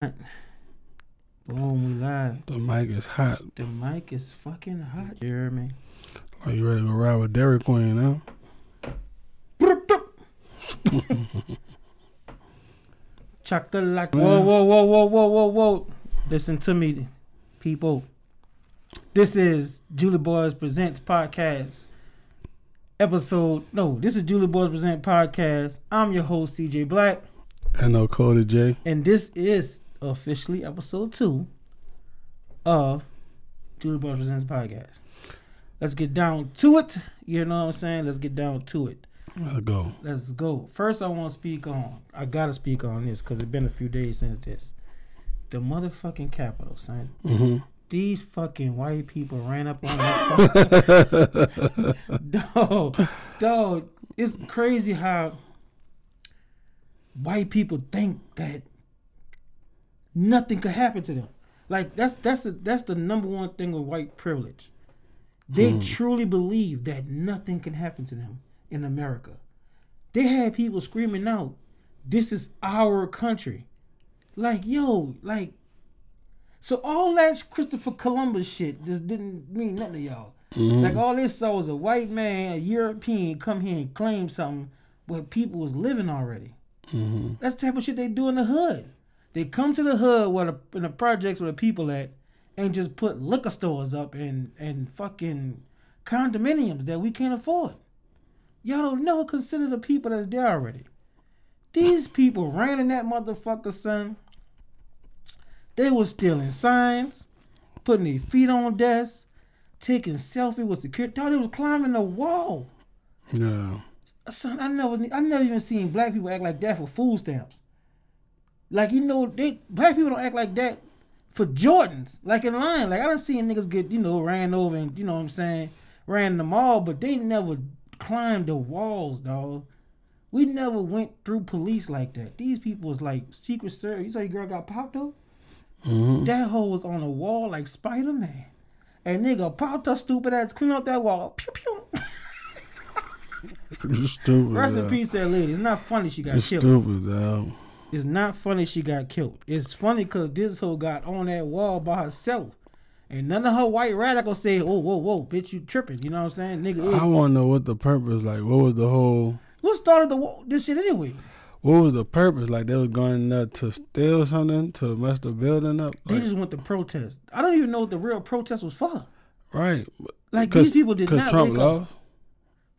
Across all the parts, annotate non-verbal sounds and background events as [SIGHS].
Boom, we live. The mic is hot. The mic is fucking hot, Jeremy. Are you ready to ride with Dairy Queen now? [LAUGHS] Chocolate. Whoa, whoa, whoa, whoa, whoa, whoa, whoa. Listen to me, people. This is Julie Boys Presents Podcast. Episode, no, this is Julie Boys Present Podcast. I'm your host, CJ Black. And no Cody J. And this is officially episode two of Julie Boys Presents Podcast. Let's get down to it. You know what I'm saying? Let's get down to it. Let's go. Let's go. First, I want to speak on. I gotta speak on this because it's been a few days since this. The motherfucking Capitol, son. hmm These fucking white people ran up on [LAUGHS] that. [LAUGHS] dog, dog. It's crazy how white people think that nothing could happen to them. Like that's that's a, that's the number one thing of white privilege. They truly believe that nothing can happen to them in America. They had people screaming out, "This is our country." Like, yo, like so all that Christopher Columbus shit just didn't mean nothing to y'all. Like all this saw was a white man, a European, come here and claim something where people was living already. hmm That's the type of shit they do in the hood. They come to the hood where the in the projects where the people at and just put liquor stores up and and fucking condominiums that we can't afford. Y'all don't never consider the people that's there already. These people ran in that motherfucker, son. They was stealing signs, putting their feet on desks, taking selfie with security. Thought they was climbing the wall. Yeah. Son, I never, I never even seen black people act like that for food stamps. Like you know, they black people don't act like that for Jordans. Like in line, like I don't see niggas get you know ran over and you know what I'm saying ran in the mall, but they never climbed the walls, dog. We never went through police like that. These people was like Secret Service. You saw your girl got popped though. hmm That hoe was on a wall like Spider Man. And nigga popped her stupid ass, clean out that wall. Pew pew. [LAUGHS] Stupid. Rest in peace, that lady. It's not funny she got You killed. stupid, dog. It's not funny she got killed. It's funny because this hoe got on that wall by herself. And none of her white radical say, oh, whoa, whoa, bitch, you tripping. You know what I'm saying? Nigga, I want to know what the purpose. Like, what was the whole? What started the this shit anyway? What was the purpose? Like, they was going there to steal something to mess the building up. They just went to protest. I don't even know what the real protest was for. right? Like, these people did not Trump wake up. lost.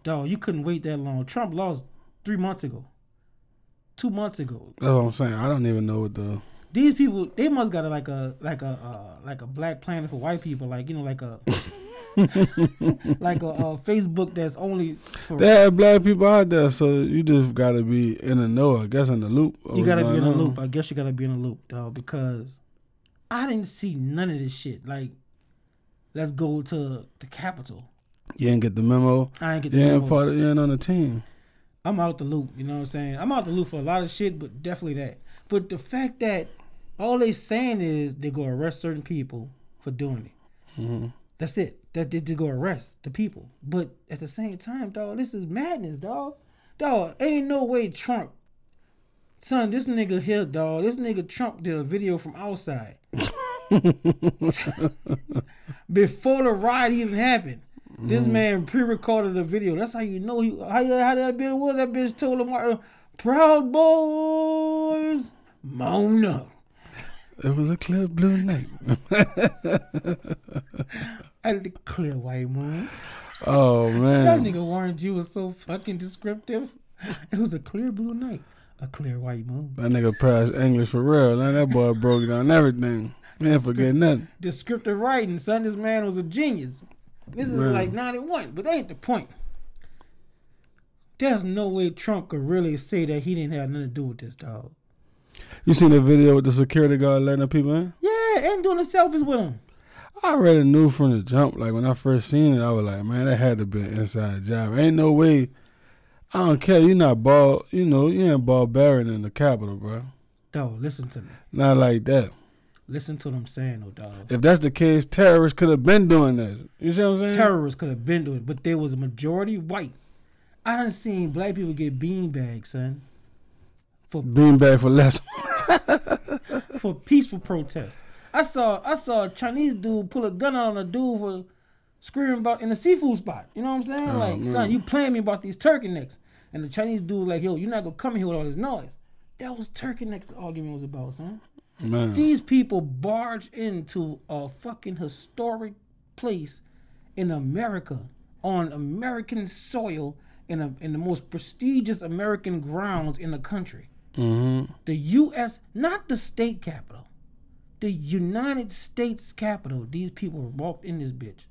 Dog, you couldn't wait that long. Trump lost three months ago. Two months ago. That's what I'm saying. I don't even know what the. These people, they must got a, like a like a uh, like a BlackPlanet for white people, like you know, like a [LAUGHS] like a, uh Facebook that's only for They had black people out there, so you just got to be in the know. I guess in the loop. You gotta be in a loop. I guess you gotta be in a loop, dog, because I didn't see none of this shit. Like, let's go to the Capitol. You didn't get the memo. I ain't get the You ain't memo. part of. You ain't on the team. I'm out the loop. You know what I'm saying? I'm out the loop for a lot of shit, but definitely that. But the fact that all they saying is they go arrest certain people for doing it. hmm That's it. That they to go arrest the people. But at the same time, dog, this is madness, dog. Dog, ain't no way Trump. Son, this nigga here, dog. This nigga Trump did a video from outside. [LAUGHS] [LAUGHS] Before the riot even happened. This man pre-recorded a video. That's how you know he how, how that bitch was. That bitch told him, uh, "Proud boys, moan up." It was a clear blue night. [LAUGHS] At the clear white moon. oh man, That nigga warned you was so fucking descriptive. It was a clear blue night, a clear white moon. That nigga passed English for real. Man, that boy broke down everything. Man, forget nothing. Descriptive writing, son. This man was a genius. This is Man. like 91, but that ain't the point. There's no way Trump could really say that he didn't have nothing to do with this dog. You seen the video with the security guard letting the people in? Yeah, and doing the selfies with him. I already knew from the jump. Like when I first seen it, I was like, man, that had to be an inside job. Ain't no way. I don't care. You're not ball. You know, you ain't barbarian in the Capitol, bro. Dog, listen to me. Not like that. Listen to what I'm saying, though, dog. If that's the case, terrorists could have been doing that. You see what I'm saying? Terrorists could have been doing it, but there was a majority white. I done seen black people get beanbags, son. For Beanbag for less. [LAUGHS] for peaceful protests. I saw I saw a Chinese dude pull a gun on a dude for screaming about in the seafood spot. You know what I'm saying? Oh, like, man. son, you playing me about these turkey necks. And the Chinese dude was like, yo, you're not gonna come here with all this noise. That was turkey necks the argument was about, son. Man. These people barge into a fucking historic place in America on American soil in a, in the most prestigious American grounds in the country. Mm-hmm. The U.S., not the state capital, the United States capital. These people walked in this bitch,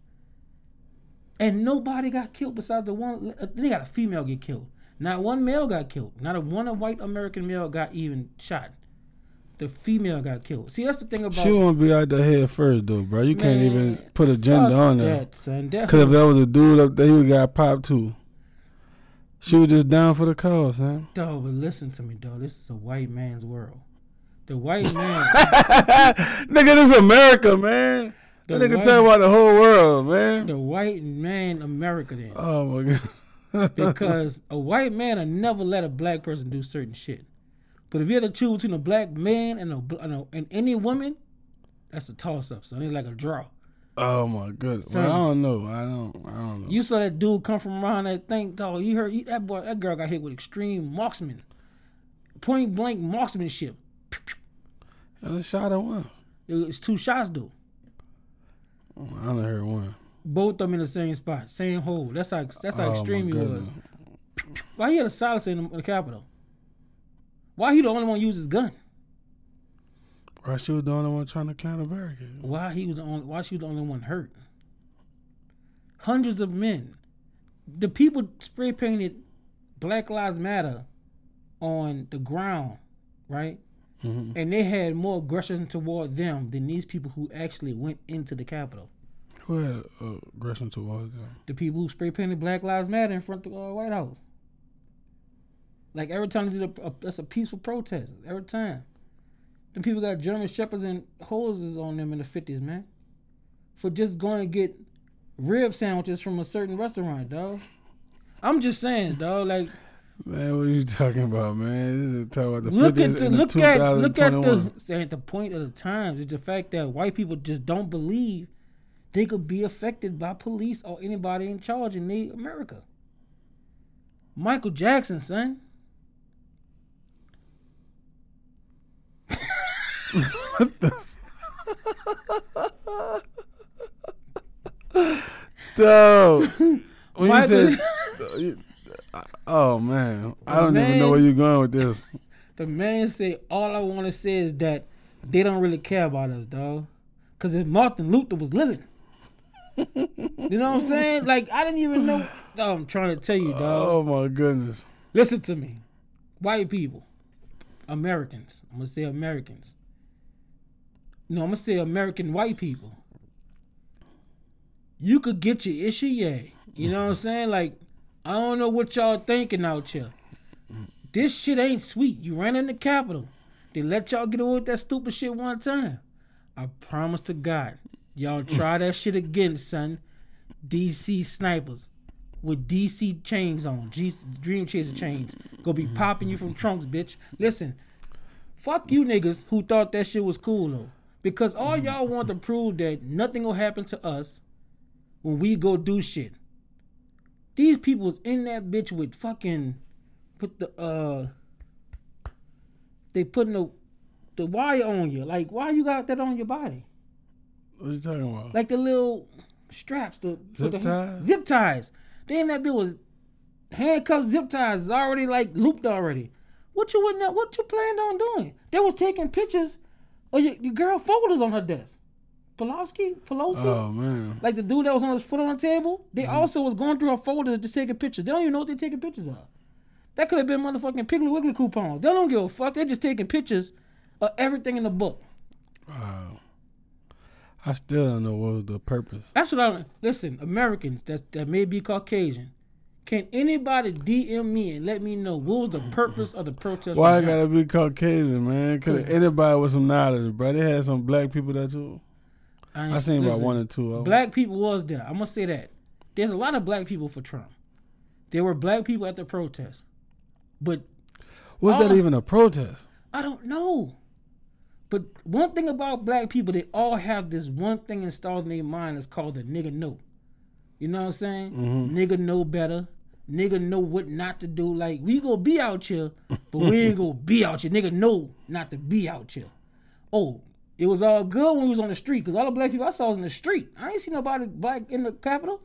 and nobody got killed besides the one. uh, They got a female get killed. Not one male got killed. Not a one white American male got even shot. The female got killed. See, that's the thing about She won't be out there head first though, bro. You can't even put a gender on that, son. That Cause if that was a dude up there, he would got popped too. She was just down for the cause, man. Dog, but listen to me, dog. This is a white man's world. The white [LAUGHS] man, nigga, this is America, man. The That nigga white- talking about the whole world, man. the white man, America, then. Oh my god. [LAUGHS] because a white man will never let a black person do certain shit. But if you had to choose between a black man and a, and, a, and any woman, that's a toss up, son. It's like a draw. oh my goodness. Well, I don't know. I don't. I don't know. You saw that dude come from around that thing, dog. You heard you, that boy, that girl got hit with extreme marksman, point blank marksmanship. I just shot at once. It was two shots, though. I done heard one. Both of them in the same spot, same hole. That's how that's how Oh, extreme he was. Why he had a silencer in the, in the Capitol? Why he the only one use his gun? Why she was the only one trying to climb the barricade? Why he was the only? Why she was the only one hurt? Hundreds of men. The people spray painted Black Lives Matter on the ground, right? Mhm. And they had more aggression toward them than these people who actually went into the Capitol. Who had uh, aggression toward them? The people who spray painted Black Lives Matter in front of the uh, White House. Like every time they did a, a that's a peaceful protest. Every time. The people got German shepherds and hoses on them in the fifties, man. For just going to get rib sandwiches from a certain restaurant, dog. I'm just saying, dog. Like Man, what are you talking about, man? This is talking about the look 50s at the look at look at the saying the point of the times is the fact that white people just don't believe they could be affected by police or anybody in charge in the America. Michael Jackson, son. Dog. When you said, uh, oh man, I don't even know where you're going with this. The man said, "All I want to say is that they don't really care about us, dog. Cause if Martin Luther was living, you know what I'm saying? Like I didn't even know. Dog, [SIGHS] oh, I'm trying to tell you, dog. Oh my goodness. Listen to me, white people, Americans. I'm gonna say Americans. No, I'm gonna say American white people. You could get your issue, yeah. You know what I'm saying? Like, I don't know what y'all thinking out here. This shit ain't sweet. You ran in the Capitol. They let y'all get away with that stupid shit one time. I promise to God, y'all try that shit again, son. DC snipers with DC chains on, G- Dream Chaser chains, gonna be popping you from trunks, bitch. Listen, fuck you niggas who thought that shit was cool though, because all y'all want to prove that nothing will happen to us when we go do shit. These people was in that bitch with fucking put the uh they putting the the wire on you. Like why you got that on your body? What you talking about? Like the little straps, the Zip the, ties? Zip ties. Then that bitch was handcuffed zip ties already like looped already. What you wouldn't what you planned on doing? They was taking pictures Oh, of your, your girl folders on her desk. Pelosi, Pelosi, oh man. like the dude that was on his foot on the table. They mm-hmm. also was going through her folders to take a picture. They don't even know what they're taking pictures of. That could have been motherfucking Piggly Wiggly coupons. They don't give a fuck. They're just taking pictures of everything in the book. Wow. I still don't know what was the purpose. That's what I don't listen. Americans that that may be Caucasian. Can anybody DM me and let me know what was the purpose of the protest? Why I gotta be Caucasian, man? Cause anybody with some knowledge, bro? They had some black people there too. ain't- I seen about one or two. of 'em. Black people was there. I'm gonna say that. There's a lot of black people for Trump. There were black people at the protest, but Was that even a protest? I don't know. But one thing about black people, they all have this one thing installed in their mind that's called the nigga know. You know what I'm saying? Mhm. Nigga know better. Nigga know what not to do. Like we gonna be out here, but we ain't gonna be out here. Nigga know not to be out here. Oh, it was all good when we was on the street because all the black people I saw was in the street. I ain't see nobody black in the Capitol.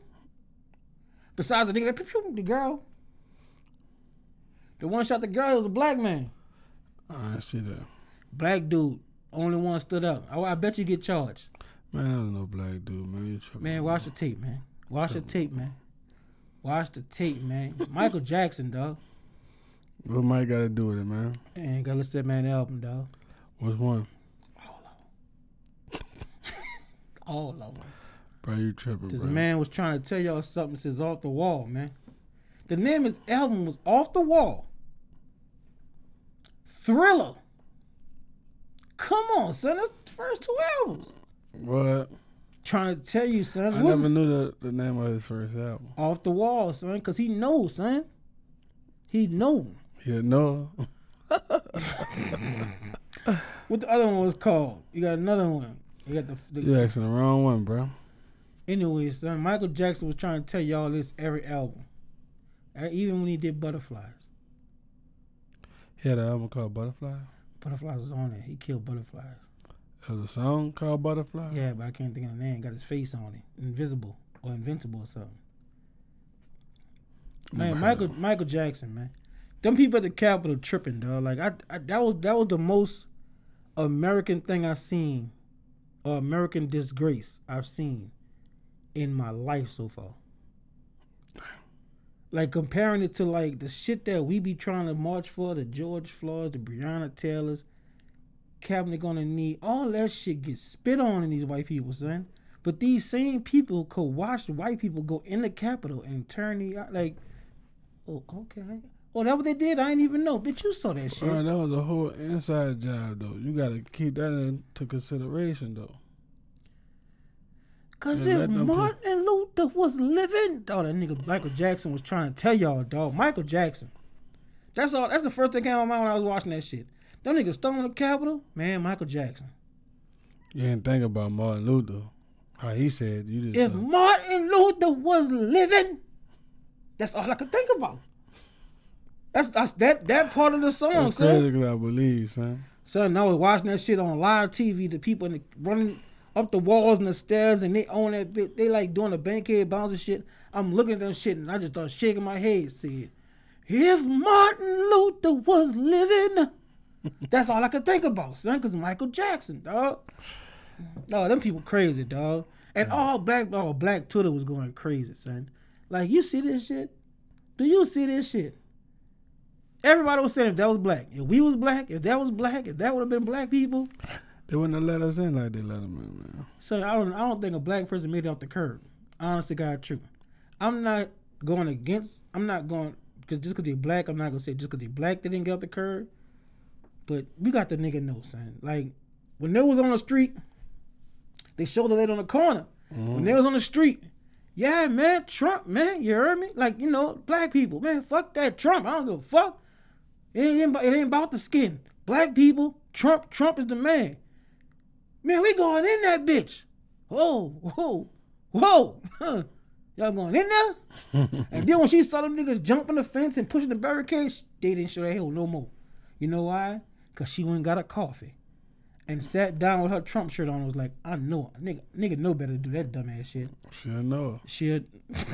Besides the nigga, pew, the girl, the one shot the girl was a black man. I see that. Black dude, only one stood up. I, I bet you get charged. Man, I don't know black dude, man. Man, watch the tape, man. Watch the tape, man. Watch the tape, man. Michael Jackson, dog. What Mike got to do with it, man? And gotta listen to that man album, dog. What's one? All of them. Bro, you tripping, This bro. man was trying to tell y'all something says off the wall, man. The name of his album was Off the Wall. Thriller. Come on, son. That's the first two albums. What? Trying to tell you, son. I never knew the, the name of his first album. off the wall, son, because he knows, son. He know. Yeah, no. [LAUGHS] What the other one was called? You got another one. You got the, the You asking the wrong one, bro. Anyway, son, Michael Jackson was trying to tell y'all this every album. Even when he did Butterflies. He had an album called Butterfly. Butterflies was on it. He killed butterflies. There was a song called Butterfly. Yeah, but I can't think of the name. Got his face on it. Invisible or Invincible or something. Man, Michael. Michael Jackson, man. Them people at the Capitol tripping, dog. Like I, I that was that was the most American thing I've seen, or American disgrace I've seen in my life so far. Like comparing it to like the shit that we be trying to march for, the George Floyds, the Breonna Taylors, cabinet gonna need all that shit gets spit on in these white people, son. But these same people could watch the white people go in the Capitol and turn the uh, like, oh okay, oh that what they did? I didn't even know. Bitch, you saw that shit. That was a whole inside job, though. You got to keep that into consideration, though. Cause Yeah, if Martin Luther was living, dog, that nigga Michael Jackson was trying to tell y'all, dog. Michael Jackson. That's all. That's the first thing came to my mind when I was watching that shit. Them niggas storming the Capitol, man. Michael Jackson. You didn't think about Martin Luther. How he said, you just. If uh, Martin Luther was living, that's all I could think about. That's that's that that part of the song, that's son. crazy I believe, son. Son, I was watching that shit on live TV. The people the, running up the walls and the stairs, and they own that bit. They like doing the bankhead bounce and shit. I'm looking at them shit, and I just start shaking my head. Said, "If Martin Luther was living," that's all I could think about, son. Cause Michael Jackson, dog. No, oh, them people crazy, dog. And all black, all black Twitter was going crazy, son. Like, you see this shit? Do you see this shit? Everybody was saying if that was black, if we was black, if that was black, if that would have been black people. They wouldn't have let us in like they let them in, man. So I don't, I don't think a black person made it off the curb. Honest to God, true. I'm not going against. I'm not going because just because they're black, I'm not gonna say just because they're black they didn't get off the curb. But we got the nigga know, son. Like when they was on the street, they showed the lady on the corner. When they was on the street, yeah, man, Trump, man, you heard me? Like you know, black people, man, fuck that Trump. I don't give a fuck. It ain't, it ain't about the skin. Black people, Trump, Trump is the man. Man, we going in that bitch. Whoa, whoa, whoa. Huh. [LAUGHS] Y'all going in there? [LAUGHS] and then when she saw them niggas jumping the fence and pushing the barricades, they didn't show that hell no more. You know why? Because she went and got a coffee and sat down with her Trump shirt on and was like, I know, nigga, nigga know better to do that dumbass shit. Sure know. Shit. [LAUGHS]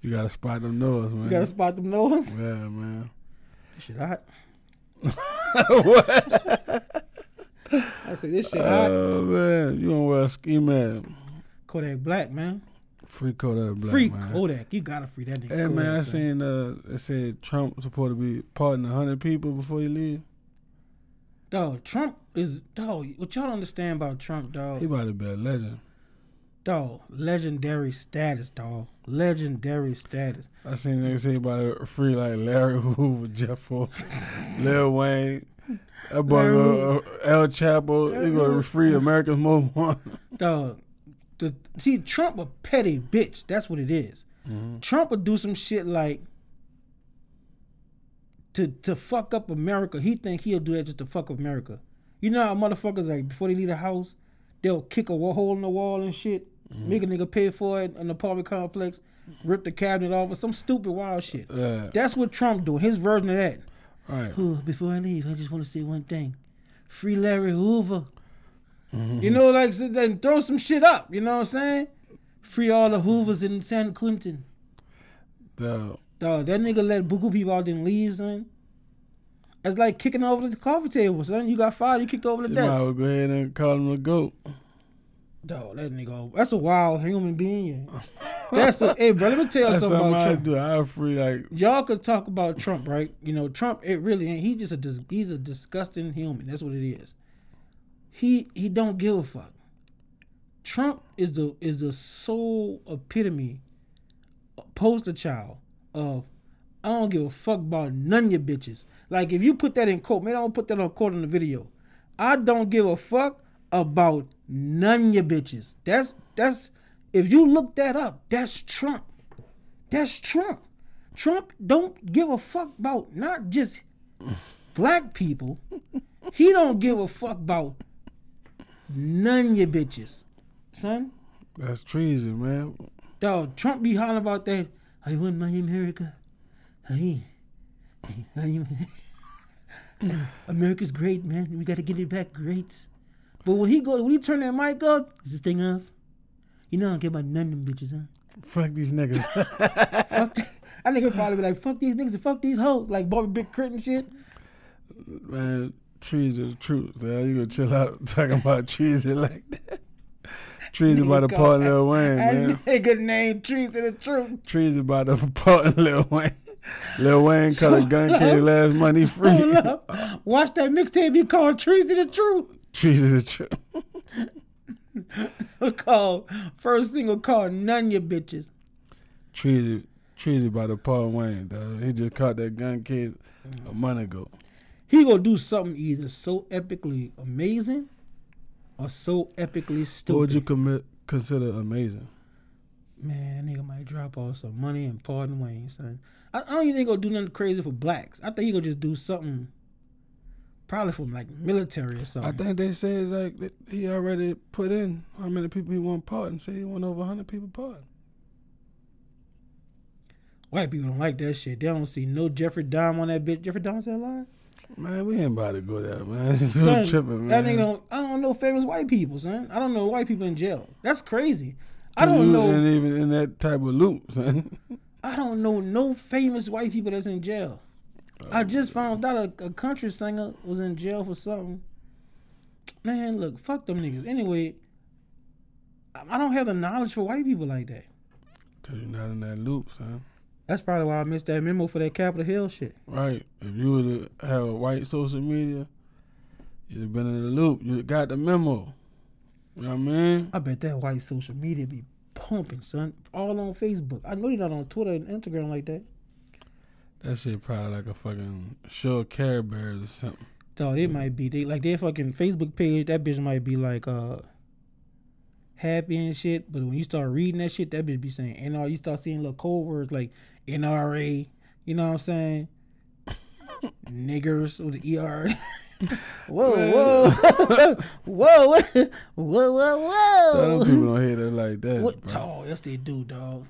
You gotta spot them nose, man. You gotta spot them nose. [LAUGHS] Yeah, man. This shit hot. [LAUGHS] what? I say this shit hot. Oh man, you gonna wear a ski mask? Kodak Black, man. Free Kodak Black, free man. Kodak. You gotta free that nigga. Hey man, I Kodak, seen uh, it said Trump supposed to be pardoning hundred people before he leave. Dog, Trump is dog. What y'all don't understand about Trump, dog? He about to be a legend. Dog, legendary status, dog. Legendary status. I seen niggas say about free like Larry [LAUGHS] Hoover, Jeff Fort, [LAUGHS] Lil Wayne. That boy uh, El Chapo. He gonna free America's Most Wanted. Dog, the see Trump a petty bitch. That's what it is. Mm-hmm. Trump would do some shit like to to fuck up America. He think he'll do that just to fuck up America. You know how motherfuckers like before they leave the house, they'll kick a hole in the wall and shit, make a nigga pay for it in an apartment complex, rip the cabinet off or some stupid wild shit. Yeah. That's what Trump doing. His version of that. Right. Oh, before I leave, I just want to say one thing: free Larry Hoover. Mm-hmm. You know, like so then throw some shit up. You know what I'm saying? Free all the Hoovers in San Quentin. The, Dog, that nigga let buku people out and leave, son. That's like kicking over the coffee table, son. You got fired, you kicked over the you desk. well go ahead and call him a goat. Dog, that nigga, that's a wild human being. [LAUGHS] That's a, hey, bro, let me tell you That's something something about I Trump. do. I free like Y'all could talk about Trump, right? You know, Trump, it really ain't. He just a dis, he's a disgusting human. That's what it is. He he don't give a fuck. Trump is the is the sole epitome, poster child of I don't give a fuck about none of your bitches. Like if you put that in quote, maybe I don't put that on quote in the video. I don't give a fuck about none of your bitches. That's that's if you look that up, that's Trump. That's Trump. Trump don't give a fuck about not just black people. He don't give a fuck about none of your bitches, son. that's treason, man. Dog, Trump be hollering about that. I want my America. I, I, [LAUGHS] America's great, man. We got to get it back great. But when he go, when he turn that mic up, is this thing off? You know I don't care about none of them bitches, huh? Fuck these niggas. [LAUGHS] Fuck that. I think he'll probably be like, fuck these niggas and fuck these hoes, like Bobby Big and shit. man, trees are the truth. So you gonna chill out [LAUGHS] talking about treason like that. Trees about to part Lil Wayne, That man. nigga named Trees to the Truth. Trees about to part [LAUGHS] Lil Wayne. Lil Wayne cut a gun case last money free. Watch that mixtape you called Trees to the Truth. Trees is the truth. [LAUGHS] called first single called None Your Bitches. Trees, trees about to part Wayne. Dog. He just caught that gun case a month ago. He gonna do something either so epically amazing or so epically stupid. What would you commit, consider amazing? Man, nigga might drop off some money and pardon Wayne, son. I, I don't even think he gonna do nothing crazy for blacks. I think he gonna just do something probably from like military or something. I think they said like that he already put in how many people he want pardon. Say he want over hundred people pardon. White people don't like that shit. They don't see no Jeffrey Dahmer on that bitch. Jeffrey Dahmer still alive? Man, we ain't about to go there, man. [LAUGHS] It's so Son, tripping, That man. nigga don't, I don't know famous white people, son. I don't know white people in jail. That's crazy. I don't You know. ain't even in that type of loop, son. [LAUGHS] I don't know no famous white people that's in jail. I oh, just found out a, a country singer was in jail for something. Man, look, fuck them niggas. Anyway, I I don't have the knowledge for white people like that. Cause you're not in that loop, son. That's probably why I missed that memo for that Capitol Hill shit. Right. If you would have had a white social media, you'd have been in the loop. You'd have got the memo. You know what I mean? I bet that white social media be pumping, son. All on Facebook. I know you're not on Twitter and Instagram like that. That shit probably like a fucking show of Care Bears or something. Dog, it might be they like their fucking Facebook page. That bitch might be like uh happy and shit. But when you start reading that shit, that bitch be saying and all You start seeing little code words like NRA. You know what I'm saying? Niggers with the ER. [LAUGHS] whoa, [LAUGHS] whoa, whoa, whoa, whoa, Some whoa. people don't hear that like that. What? bro. Oh, yes, they do, dog.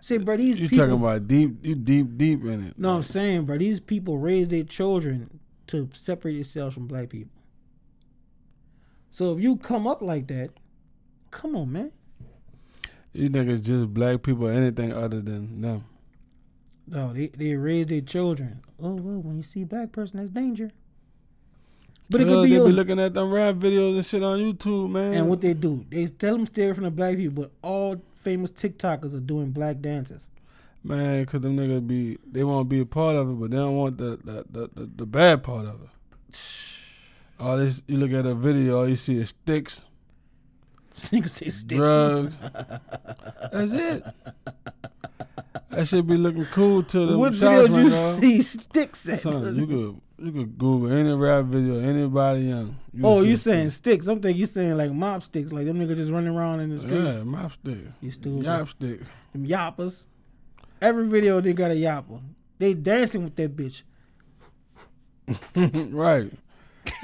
Say, bro, these You people. talking about deep? You deep, deep in it. No, I'm saying, bro, these people raise their children to separate themselves from black people. So if you come up like that, come on, man. You think it's just black people anything other than them? No, they, they raise their children. Oh, well, when you see a black person, that's danger. But it could be they your, be looking at them rap videos and shit on YouTube, man. and what they do, they tell them stay from the black people, but all famous TikTokers are doing black dances. man, cause them niggas be they want to be a part of it, but they don't want the the, the, the, the bad part of it. [SIGHS] All this, you look at a video, all you see is sticks, [LAUGHS] Niggas say sticks. drugs. [LAUGHS] That's it. That should be looking cool to the What videos ring you see sticks at? Son, you could you could Google any rap video, anybody young. You oh, you saying stick. sticks? I'm thinking you saying like mop sticks, like them niggas just running around in the street. Yeah, mop stick, You stupid. yap stick. Them yappers. Every video they got a yapper. They dancing with that bitch. [LAUGHS] right.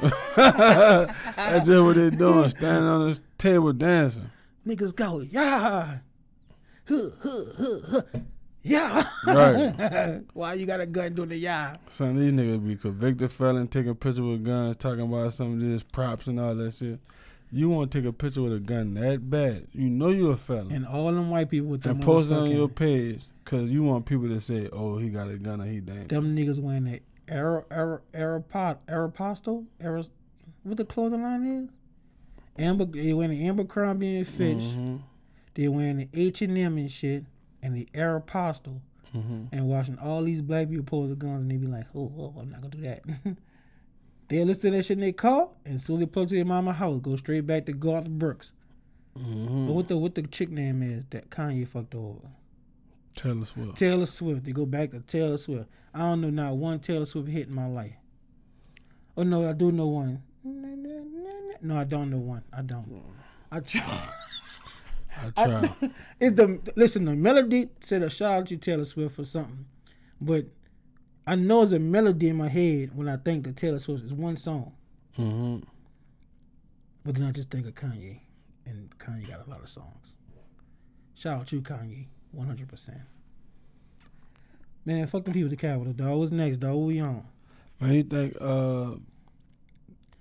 [LAUGHS] That's just what they doing, standing on this table dancing. Niggas go, yeah. Huh, huh, huh, huh. Yeah. Right. [LAUGHS] Why you got a gun doing the yeah? Son, these niggas be convicted felon, taking picture with guns, talking about some of this props and all that shit. You want to take a picture with a gun that bad? You know you a felon. And all them white people with them and post it on your page because you want people to say, "Oh, he got a gun and he dangerous." them niggas wearing the Aero Aero Aeropod Aeropostale Aero what the clothing line is? Amber they wearing the Abercrombie and Fitch. Mhm, They wearing the H and M and shit and the Aeropostale mhm. and watching all these black people pull the guns and they be like, oh, oh I'm not gonna do that. [LAUGHS] they listen to that shit in their car and as soon as they plug to their mama house, go straight back to Garth Brooks. Mhm. But what the what the chick name is that Kanye fucked over? Taylor Swift. Taylor Swift. They go back to Taylor Swift. I don't know not one Taylor Swift hit in my life. Oh no, I do know one. [LAUGHS] No, I don't know one. I don't. I try. [LAUGHS] I try. [LAUGHS] It's the listen. The melody said a shout out to Taylor Swift for something, but I know it's a melody in my head when I think that Taylor Swift is one song, hmm but then I just think of Kanye, and Kanye got a lot of songs. Shout out to Kanye, one hundred percent. Man, fuck them people at the Capitol, dog. What's next, dog? What we on? Man, you think uh,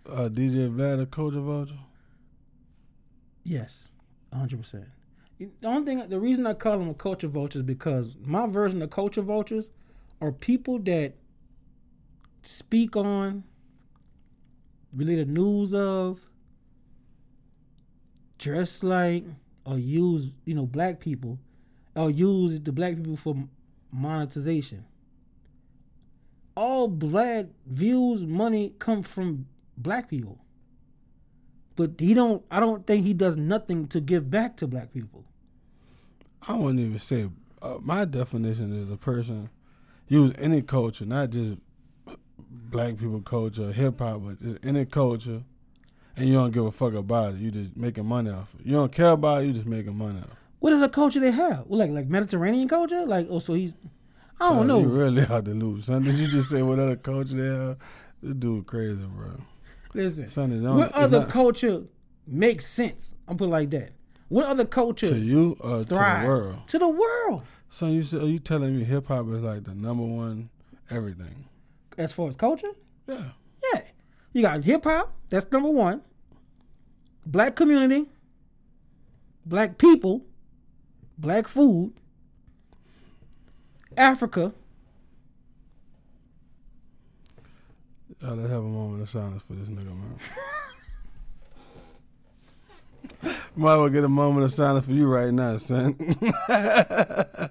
uh, DJ Vlad a culture vulture? Yes, hundred percent. The only thing, the reason I call them a culture vulture is because my version of culture vultures are people that speak on, relay the news of, dress like, or use you know black people, or use the black people for monetization. All black views, money come from black people but he don't i don't think he does nothing to give back to black people I wouldn't even say. Uh, my definition is a person use any culture, not just black people culture, hip hop, but just any culture, and you don't give a fuck about it. You just making money off it. You don't care about it. You just making money off. it. what other culture they have well, like like mediterranean culture like oh so he's i don't Uh, know You really [LAUGHS] out to lose, son. Did you just say what other culture they have? This dude crazy, bro. Listen Son is on. what other not- culture makes sense i'm put it like that what other culture to you or to the world? to the world Son, you are you telling me hip hop is like the number one everything? as far as culture Yeah. yeah you got hip-hop that's number one black community black people black food africa Uh, let's have a moment of silence for this nigga, man. [LAUGHS] Might well get a moment of silence for you right now, son. [LAUGHS] uh,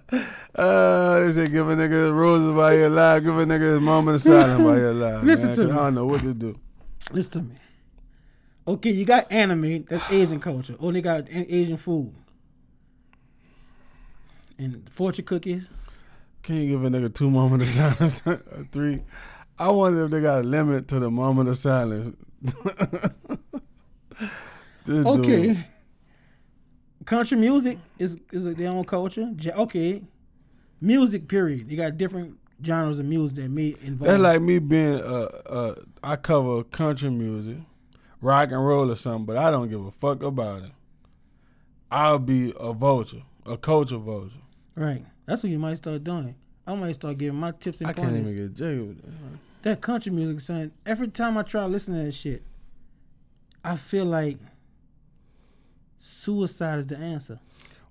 they say give a nigga his roses while you're alive. Give a nigga his moment of silence while you're alive. Listen man, to 'cause me. I don't know what to do. Listen to me. Okay, you got anime. That's Asian culture. Only got a- Asian food. And fortune cookies. Can't give a nigga two moments of silence? Or [LAUGHS] Three. I wonder if they got a limit to the moment of silence. [LAUGHS] Okay. dude. Country music is is their own culture. Okay. Music, period. They got different genres of music that may involve. That's like me being uh uh I cover country music, rock and roll or something, but I don't give a fuck about it. I'll be a vulture, a culture vulture. right. That's what you might start doing. I might start giving my tips and I can't even get jiggy with that. That country music, son. Every time I try to listen to that shit, I feel like suicide is the answer.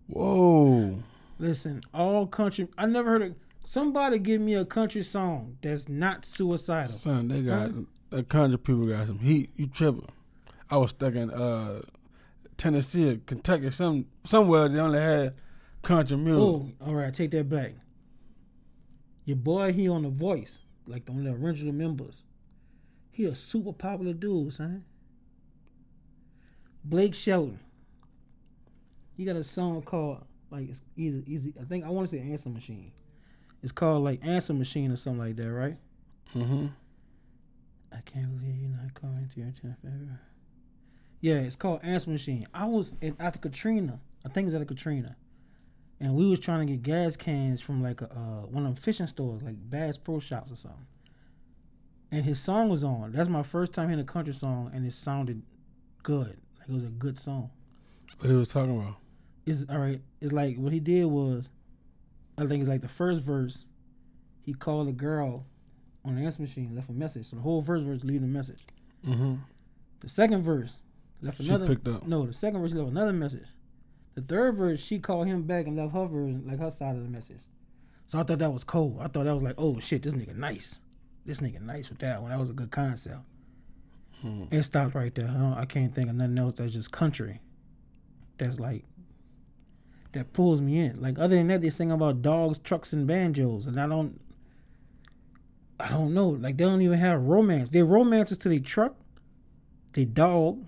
Whoa. Listen, all country. I never heard of somebody give me a country song that's not suicidal. Son, they got the country people got some heat. You tripping. I was stuck in uh Tennessee or Kentucky, some somewhere they only had country music. Oh, all right, take that back. Your boy, he on the Voice, like the one of the original members. He a super popular dude, son. Blake Shelton. He got a song called like it's either easy. I think I want to say Answer Machine. It's called like Answer Machine or something like that, right? Mm-hmm. I can't believe you're not coming to your 10th February. Yeah, it's called Answer Machine. I was in after Katrina. I think it's after Katrina. And we was trying to get gas cans from like a uh, one of them fishing stores, like Bass Pro Shops or something. and his song was on. That's my first time hearing a country song, and it sounded good. Like it was a good song. What he was talking about? It's all right. It's like what he did was, I think it's like the first verse. He called a girl on the answer machine, left a message. So the whole first verse leaving a message. Mm-hmm. The second verse left She another. picked up. No, the second verse left another message. The third verse, she called him back and left her version, like her side of the message. So I thought that was cool. I thought that was like, oh shit, this nigga nice. This nigga nice with that one. That was a good concept. Hmm. It stopped right there. I, I can't think of nothing else that's just country. That's like that pulls me in. Like other than that, they sing about dogs, trucks, and banjos, and I don't. I don't know. Like they don't even have romance. Their romance is to the truck, the dog,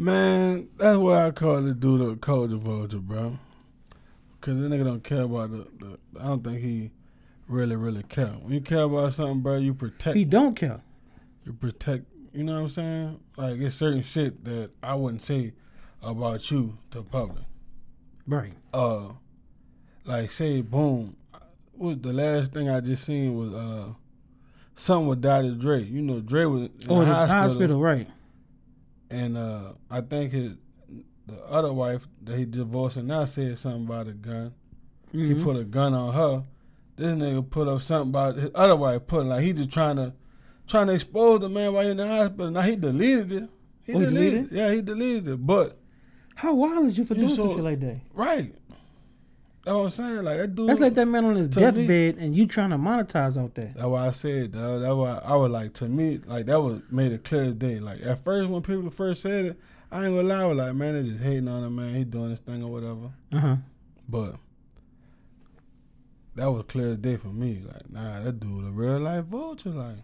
Man, that's why I call the dude a culture vulture, bro. Cause the nigga don't care about the, the. I don't think he really, really care. When you care about something, bro, you protect. he don't care. you protect. You know what I'm saying? Like it's certain shit that I wouldn't say about you to public. Right. Uh, like say, boom. What was the last thing I just seen was uh, something with Dr. Dre. You know, Dre was in Oh, the, the hospital, hospital, right. And uh, I think his the other wife that he divorced and now said something about a gun. He Mhm. put a gun on her. This nigga put up something about his other wife putting like he just trying to trying to expose the man while he in the hospital. Now he deleted it. He Oh, he deleted, it. Yeah, he deleted it. But How wild is you for doing some shit like that? right. That's what I'm saying. Like that dude. That's like that man on his deathbed and you trying to monetize out there. That's why I said, dog. That's why I was like, to me, like that was made it clear as day. Like at first, when people first said it, I ain't gonna lie, I was like, man, they just hating on him, man. He doing his thing or whatever. Uh huh. But that was clear as day for me. Like, nah, that dude a real life vulture. Like,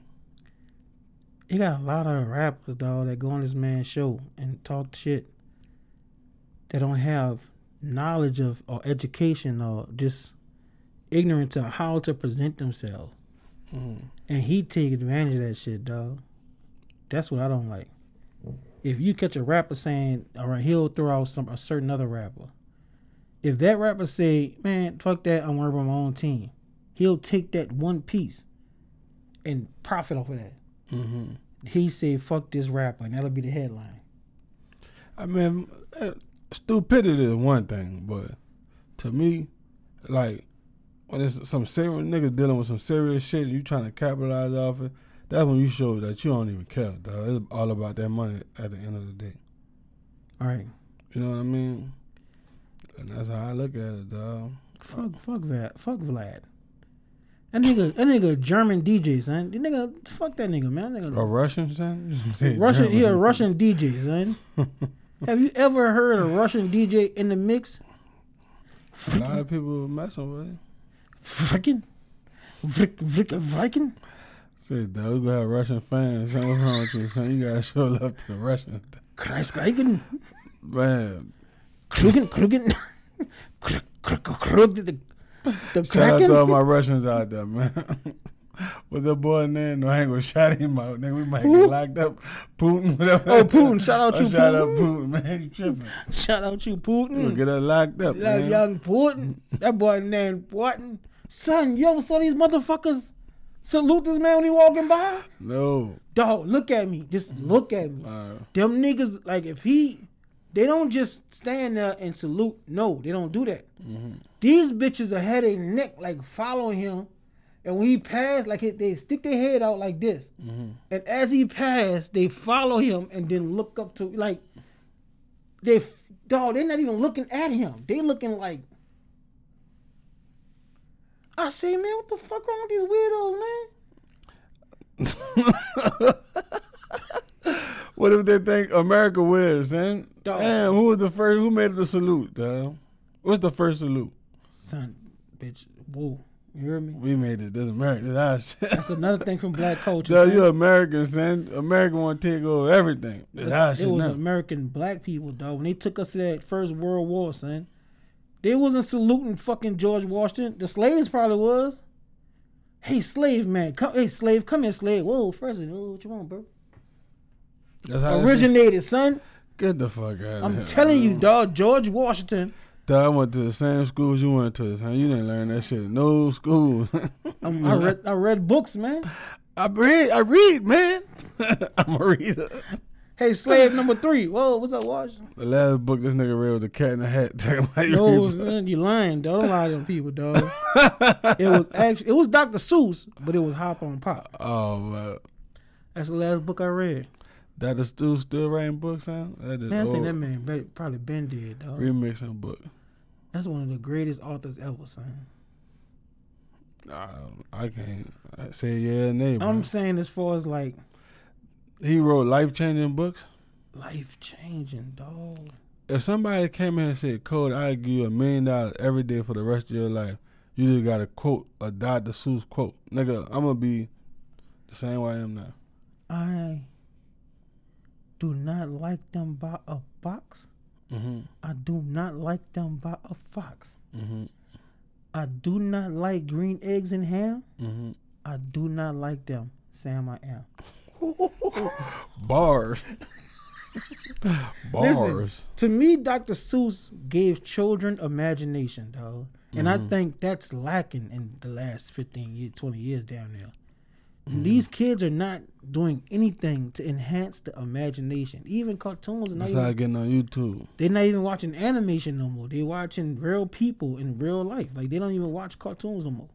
You got a lot of rappers, dog, that go on this man's show and talk shit. They don't have knowledge of or education or just ignorance of how to present themselves. mm, And he take advantage of that shit, dog. That's what I don't like. If you catch a rapper saying, all right, he'll throw out some a certain other rapper. If that rapper say, man, fuck that, I'm working on my own team, he'll take that one piece and profit off of that. hmm He say, fuck this rapper, and that'll be the headline. I mean, eh, stupidity is one thing, but to me, like when it's some serious niggas dealing with some serious shit, and you trying to capitalize off it. That's when you show that you don't even care. Dog. It's all about that money at the end of the day. All right. You know what I mean? And that's how I look at it, dog. Fuck, fuck that, fuck Vlad. That nigga, that nigga, German DJ, son. That nigga, fuck that nigga, man. That A Russian, son? [LAUGHS] Russian, he a Russian DJ, son. [LAUGHS] Have you ever heard a Russian DJ in the mix? A lot of people messing with it. Frickin', frick, frick, Viking. Say, dog, we have Russian fans. What's wrong with you, son? You gotta show love to the Russians. Kreisgeigen, Man, Krugen, Krugen, [LAUGHS] Krug, Krug, Krug, the, the shout out to all my Russians out there, man. [LAUGHS] What's that boy name? No, I ain't gonna shout him out. Nigga, we might Who? get locked up. Putin, whatever. Oh, Putin. Shout out Oh, you, shout out Putin. Putin, man. You tripping. Shout out you, You gonna get us locked up, man. young Putin. That boy named Putin. Son, you ever saw these motherfuckers salute this man when he walking by? No. Dog, look at me. Just look at me. Uh, Them niggas, like if he, they don't just stand there and salute. No, they don't do that. These bitches are had their neck like following him, and when he passed, like they stick their head out like this, mm-hmm. and as he passed, they follow him and then look up to like they dog. They're not even looking at him. They looking like. I say, man, what the fuck wrong with these weirdos, man? [LAUGHS] what if they think America wins, man? Dog. Damn, who was the first? Who made the salute, dog? What's the first salute? Son, bitch, whoa, you hear me? We made it. This America. Shit. [LAUGHS] That's another thing from black culture. Son. you American, son. America want to take over everything. It's our it was now. American black people, dog. When they took us to that first World War, son, they wasn't saluting fucking George Washington. The slaves probably was. Hey, slave man, come. Hey, slave, come here, slave. Whoa, president. Oh, what you want, bro? That's how Originated, son. Get the fuck out of I'm telling you, dog. George Washington. Dog, I went to the same schools you went to, son. You didn't learn that shit. in No schools. Um, I read, I read books, man. I read. I read, man. [LAUGHS] I'm a reader. Hey, slave number three. Whoa, what's up, Washington? The last book this nigga read was the Cat in the Hat. [LAUGHS] Talking about you No, son, you lying, dog. Don't lie to them people, dog. [LAUGHS] it was actually it was Dr. Seuss, but it was Hop on Pop. Oh man, That's the last book I read. that is still writing books, huh? That is Man, I think that man probably been dead, dog. remixing book. That's one of the greatest authors ever, son. Nah, I can't say yeah nay. I'm saying as far as like He wrote life changing books. life changing, dog. If somebody came in and said, "Code, I give you a million dollars every day for the rest of your life," you just got to quote a Dr. Seuss quote, nigga. I'm gonna be the same way I am now. I do not like them by a box. Mm-hmm. I do not like them by a fox. Mm-hmm. I do not like green eggs and ham. Mm-hmm. I do not like them. Sam, I am. [LAUGHS] Bars. [LAUGHS] Bars. To me, Dr. Seuss gave children imagination, dog. And I think that's lacking in the last 15 years, 20 years down there. And These kids are not doing anything to enhance the imagination. Even cartoons, are not Besides even, getting on YouTube. they're not even watching animation no more. They're watching real people in real life. Like they don't even watch cartoons no more.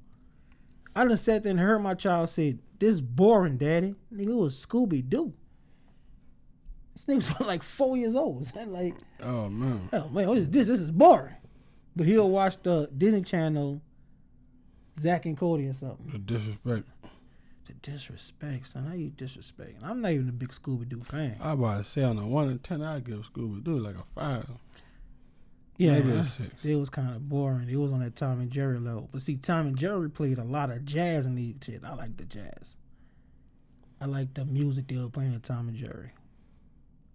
I done sat there and heard my child say, "This is boring, daddy." Nigga, it was Scooby Doo. This nigga's [LAUGHS] like four years old. son. [LAUGHS] Like, Oh man. oh man, what is this? This is boring. But he'll watch the Disney Channel, Zack and Cody or something. The disrespect. The disrespect, son. How you disrespect? I'm not even a big Scooby Doo fan. I about to say on a one in ten, I give Scooby Doo like a five. Yeah, maybe a six. it was kind of boring. It was on that Tom and Jerry level. But see, Tom and Jerry played a lot of jazz in these shit. I like the jazz. I like the music they were playing at Tom and Jerry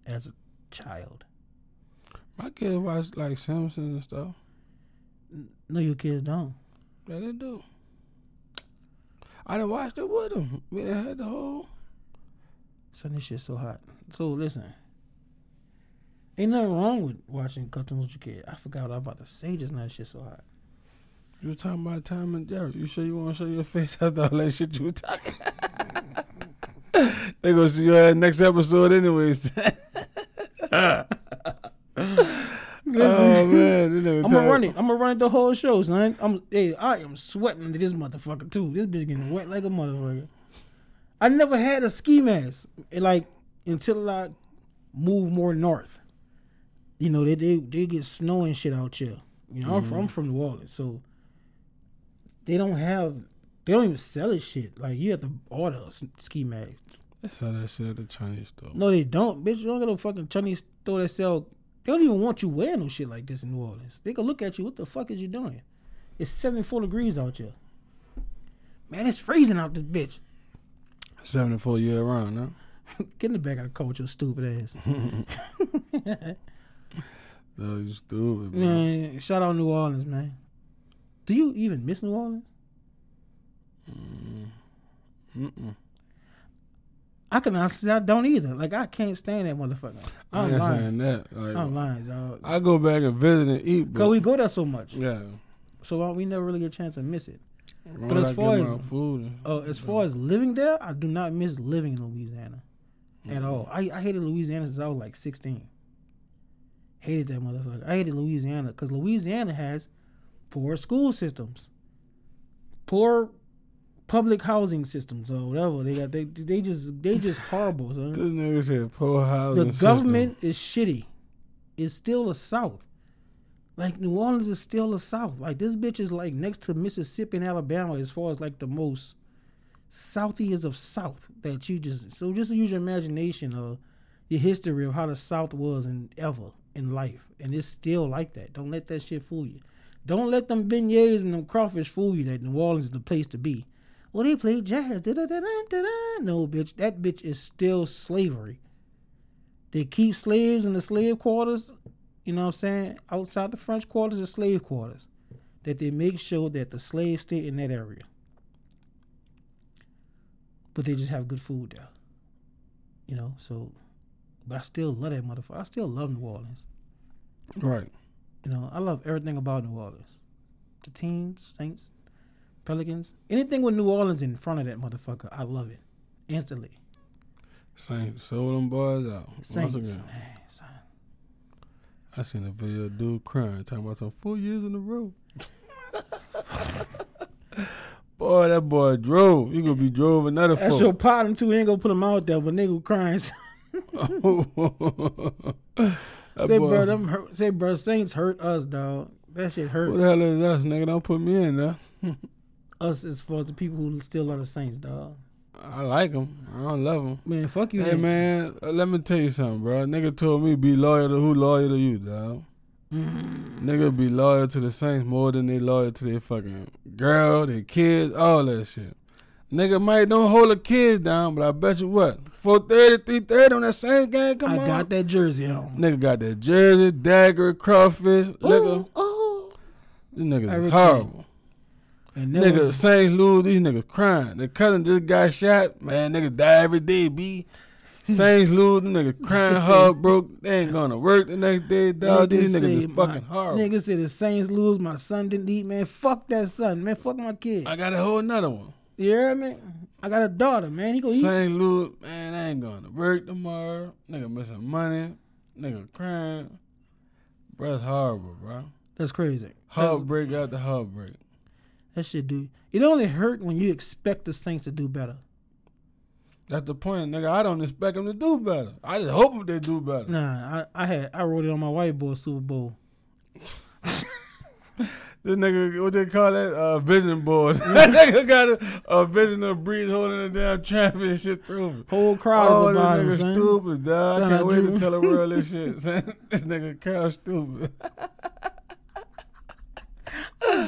as a child. My kids watch like Simpsons and stuff. No, your kids don't. Yeah, they do. I done watched it with them. We done had the whole. Son, this shit so hot. So listen, ain't nothing wrong with watching cartoons with your kid. I forgot what I was about to say just now. This shit so hot. You was talking about Tom and Jerry. You sure you want to show your face [LAUGHS] after all that shit you were talking? [LAUGHS] they gonna see your next episode anyways. [LAUGHS] oh man, [LAUGHS] I'm gonna run it. I'm gonna run it the whole show, son. I'm hey, I am sweating under this motherfucker too. This bitch getting wet like a motherfucker. I never had a ski mask eh, like until I moved more north. You know, they they, they get snow and shit out here. You know, I'm, from, I'm from New Orleans, so they don't have they don't even sell this shit. Like you have to order a ski mask. They sell that shit at the Chinese store. No, they don't, bitch. You don't get a fucking Chinese store that sell. They don't even want you wearing no shit like this in New Orleans. They can look at you. What the fuck is you doing? It's seventy four degrees out here. Man, it's freezing out this bitch. Seventy four year round, huh? [LAUGHS] Get in the back of the coach, your stupid ass. [LAUGHS] No, you stupid, bro. man, shout out New Orleans, man. Do you even miss New Orleans? Mm, mm-mm. I can honestly, I don't either. Like I can't stand that motherfucker. I I'm ain't lying. saying that. Like, I'm lying, dog. I go back and visit and eat, Cause we go there so much, yeah. so uh, we never really get a chance to miss it. When as I far as- food, Uh, as far as living there, I do not miss living in Louisiana at all. I, I hated Louisiana since I was like 16. Hated that motherfucker. I hated Louisiana because Louisiana has poor school systems, poor public housing systems or whatever. They got they they just they just horrible. son. this nigga said poor The housing. government is shitty. It's still the South. Like New Orleans is still the South. Like this bitch is like next to Mississippi and Alabama as far as like the most Southiest of South that you just so just use your imagination of your history of how the South was and ever in life. And it's still like that. Don't let that shit fool you. Don't let them beignets and them crawfish fool you that New Orleans is the place to be. Well, they play jazz. No, bitch. That bitch is still slavery. They keep slaves in the slave quarters, you know what I'm saying? Outside the French quarters, the slave quarters. That they make sure that the slaves stay in that area. But they just have good food there. You know, so but I still love that motherfucker. I still love New Orleans. Right. You know, I love everything about New Orleans. The teams, Saints, Pelicans, anything with New Orleans in front of that motherfucker, I love it. instantly. Saints sold them boys out. Saints. Once again. I seen a video of dude crying, talking about some four years in a row. [LAUGHS] boy, that boy drove. You gonna be drove another That's four. your partner too. He ain't gonna put him out there, but nigga crying. [LAUGHS] Say, boy- bro, them hurt, say, bro, Saints hurt us, dog. That shit hurt What the hell is us, nigga? Don't put me in there. [LAUGHS] us as far as the people who still love the Saints, dog. I like them. I don't love them. Man, fuck you. Hey man, uh, let me tell you something, bro. Nigga told me be loyal to who loyal to you, dog. Mm. Nigga be loyal to the Saints more than they loyal to their fucking girl, their kids, all that shit. Nigga might don't hold the kids down, but I bet you what, 430, 330 on that Saints game, come I on. got that jersey on. Nigga got that jersey, dagger, crawfish. Ooh, ooh. These niggas is horrible. And never, Nigga, Saints lose, these niggas crying. The cousin just got shot. Man, nigga die every day, B. Saints lose, them niggas [LAUGHS] crying, Nigga say- heartbroken. They ain't to work the next day, dog. These niggas is fucking horrible. Nigga said the Saints lose, my son didn't eat, man. Fuck that son, man. Fuck my kid. I got a whole another one. You hear me? I got a daughter, man. He go eat. Saints lose, man, I ain't going to work tomorrow. Nigga missing money. Nigga crying. Bro, it's horrible, bro. That's crazy. That's, Heartbreak after heartbreak. That shit do. It only hurt when you expect the Saints to do better. That's the point, nigga. I don't expect them to do better. I just hope they do better. Nah, I, I had I wrote it on my whiteboard Super Bowl. [LAUGHS] This nigga, what they call that? Uh, vision boards. [LAUGHS] that nigga got a, a vision of Brees holding the damn championship trophy. Whole crowd Oh, this nigga son. stupid, dog. I can't wait to tell the world this [LAUGHS] shit. Son. This nigga Carl stupid. I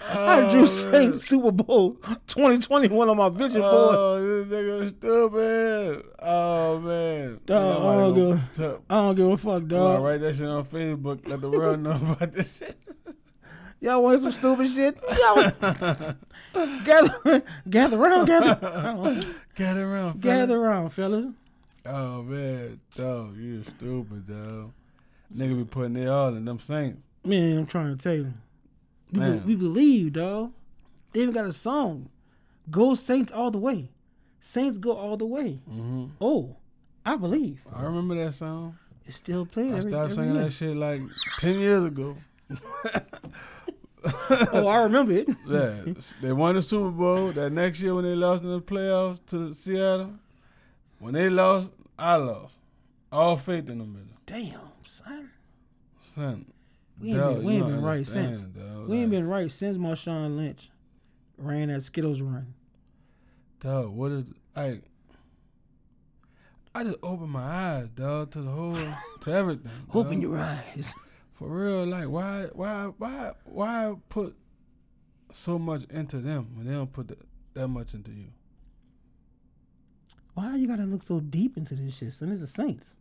drew, I Oh, drew man. Saints Super Bowl 2021 on my vision oh, board. Oh, this nigga stupid. Oh, man. Dog, I don't give- I don't give a fuck, dog. write that shit on Facebook. Let the world know [LAUGHS] about this shit. Y'all want some stupid shit? Y'all [LAUGHS] gather, gather around, gather, around. Gather around, fella. gather around, fellas. Oh, man. Dog, you stupid, dog. Nigga be putting it all in them Saints. Man, I'm trying to tell you, we, be- we believe, dog. They even got a song, "Go Saints All the Way." Saints go all the way. hmm Oh, I believe. I remember that song. It's still playing. I every, stopped every singing year. that shit like 10 years ago. [LAUGHS] Oh, I remember it. [LAUGHS] Yeah, they won the Super Bowl. That next year when they lost in the playoffs to Seattle, when they lost, I lost. All faith in them, nigga. Damn, son. son. We ain't dog, been, we ain't been right since. Dog. We ain't been right since Marshawn Lynch ran that Skittles run. Dog, what is like? I just opened my eyes, dog, to the whole, to [LAUGHS] everything. Open your eyes. For real, like why, why, why, why put so much into them when they don't put that, that much into you? Why you gotta look so deep into this shit, son? It's the Saints.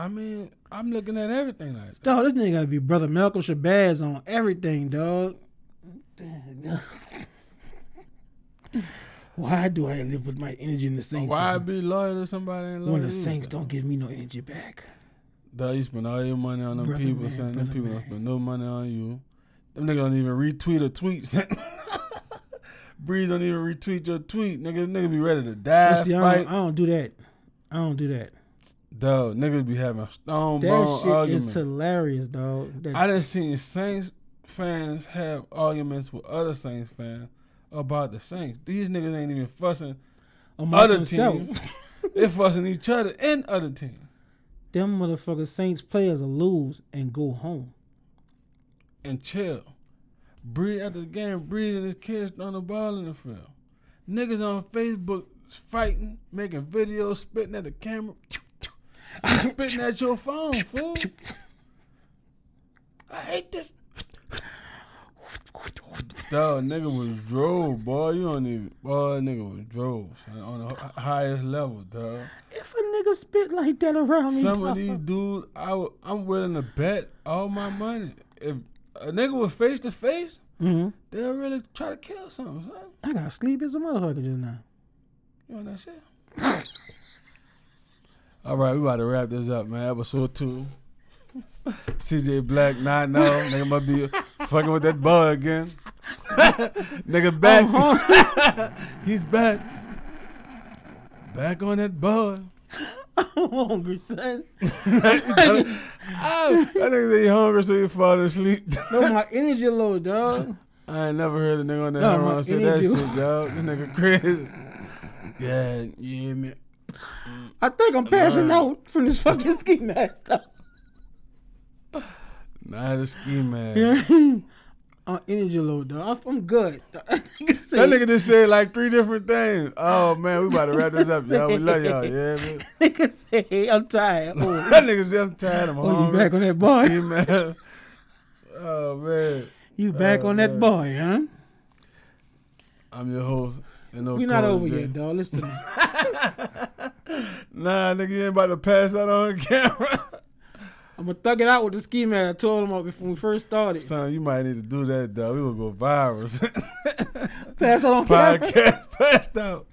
I mean, I'm looking at everything like that. Dog, this nigga gotta be brother Malcolm Shabazz on everything, dog. [LAUGHS] Why do I live with my energy in the Saints Why be loyal to somebody loyal when the Saints don't give me no energy back? Dog, you spend all your money on them Brother people, man, saying them people man. don't spend no money on you. Them niggas don't even retweet a tweet. [LAUGHS] Brees don't even retweet your tweet. Nigga, nigga be ready to die, see, I, don't, I don't do that. I don't do that. Dog, niggas be having stone That bone shit is hilarious, dog. That, I done seen Saints fans have arguments with other Saints fans about the Saints. These niggas ain't even fussing among other themselves. teams. [LAUGHS] They're fussing each other and other teams. Them motherfucking Saints players will lose and go home. and chill. Breathe after the game, and his kids throwing the ball in the field. Niggas on Facebook fighting, making videos, spitting at the camera, [LAUGHS] spitting at your phone, fool. I hate this. Dog, nigga was drove, boy. You don't even, boy, nigga was drove on the hi- highest level, dog. If a nigga spit like that around me, Some of dog, these dudes, I, w- I'm willing to bet all my money. If a nigga was face to face, they'll really try to kill something, son. I got sleep as a motherfucker just now. You on that shit? All right, we about to wrap this up, man. Episode two. [LAUGHS] CJ Black, not know. Nigga must be fucking with that boy again. [LAUGHS] Nigga back. [LAUGHS] He's back. Back on that boy. I'm hungry, son. Ah, that nigga say he hungry so he fall asleep. No, my energy low, dog. I ain't never heard a nigga on that No, no, say that shit, dog. This nigga crazy. Yeah, yeah, man. I think I'm passing out from this fucking ski mask. [LAUGHS] Nah, the ski man. uh, energy low, dog. I'm good. [LAUGHS] That nigga just said like three different things. Oh man, we about to wrap this up, y'all. We love y'all, yeah, man. [LAUGHS] nigga say, I'm tired. Oh, that nigga said I'm tired. I'm oh you back on that boy? Ski man. Oh man, You back Oh, on that boy, huh? I'm your host. And no We not over yet, dog. Listen. Nah, nigga, you ain't about to pass out on camera. I'm gonna thug it out with the ski mask. I told him before we first started. Son, you might need to do that, though. We will go viral. [LAUGHS] Pass out on camera. Podcast passed out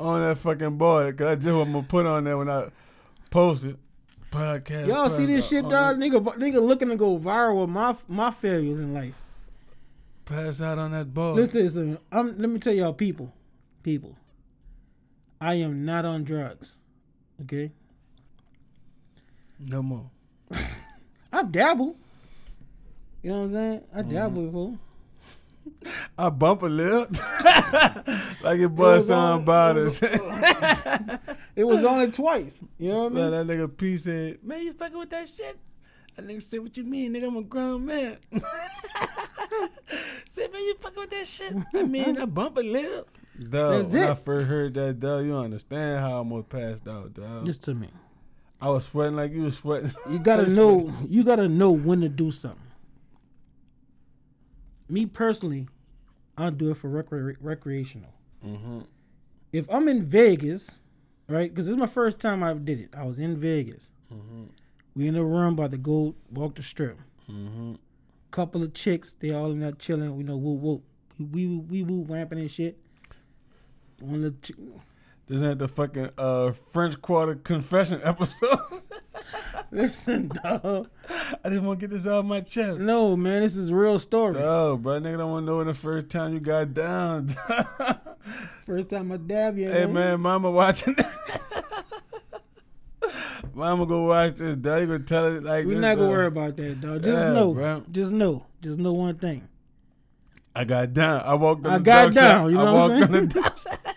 on that fucking boy. Cause I just what I'm gonna put on there when I post it. Podcast. Y'all see this out shit, dog? Nigga, nigga looking to go viral with my my failures in life. Pass out on that boy. Listen uh, I'm, let me tell y'all, people, people. I am not on drugs. Okay, No more. [LAUGHS] I've dabbled. You know what I'm saying? I Mm-hmm. dabbled before. I bump a lip. [LAUGHS] like boy was on- about it us. was- [LAUGHS] It was only twice. You know what I mean? that nigga P said, Man, you fucking with that shit? That nigga said, What you mean, nigga? I'm a grown man. said, Man, you fucking with that shit? I mean, I bump a lip. Dog, That's when I first heard that, dog, you don't understand how I almost passed out, dog. Just to me. I was sweating like you was sweating. You gotta [LAUGHS] know. You gotta know when to do something. Me personally, I do it for recre- recreational. Mm-hmm. If I'm in Vegas, right? Because this is my first time I did it. I was in Vegas. Mm-hmm. We in a room by the gold walk the strip. Mm-hmm. Couple of chicks, they all in there chilling. We know woo woo. We we we woo vamping and shit. One of the ch- This ain't the fucking uh, French Quarter confession episode. [LAUGHS] listen, dog. I just want to get this out of my chest. No, man, this is a real story. Oh, bro, nigga don't want to know when the first time you got down. [LAUGHS] First time I dab you. hey, man, mama watching this. [LAUGHS] mama go watch this, dog. You gonna tell it like We're not gonna dog. worry about that, dog. Just Yeah, know, bro. just know, just know one thing. I got down. I walked on I got down, you know I what I'm on the saying?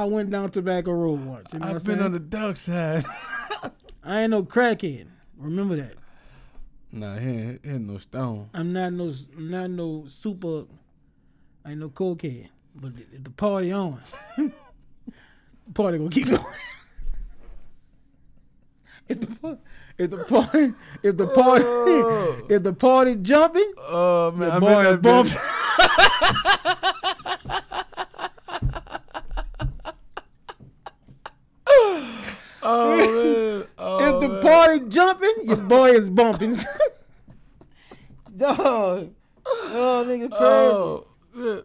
I went down Tobacco Road once. You know I've been saying? on the dark side. [LAUGHS] I ain't no crackhead. Remember that. nah, he ain't, he ain't no stone. I'm not no, I'm not no super. I ain't no cokehead. But if the party on, the [LAUGHS] party gonna keep going. [LAUGHS] if the if the party if the party Oh. if the party jumping, Oh man, the I'm boy in that bumps. Oh man. Oh, if the oh, man. party jumping, your boy is bumping. [LAUGHS] Dog. Oh, nigga, oh, crazy. Oh,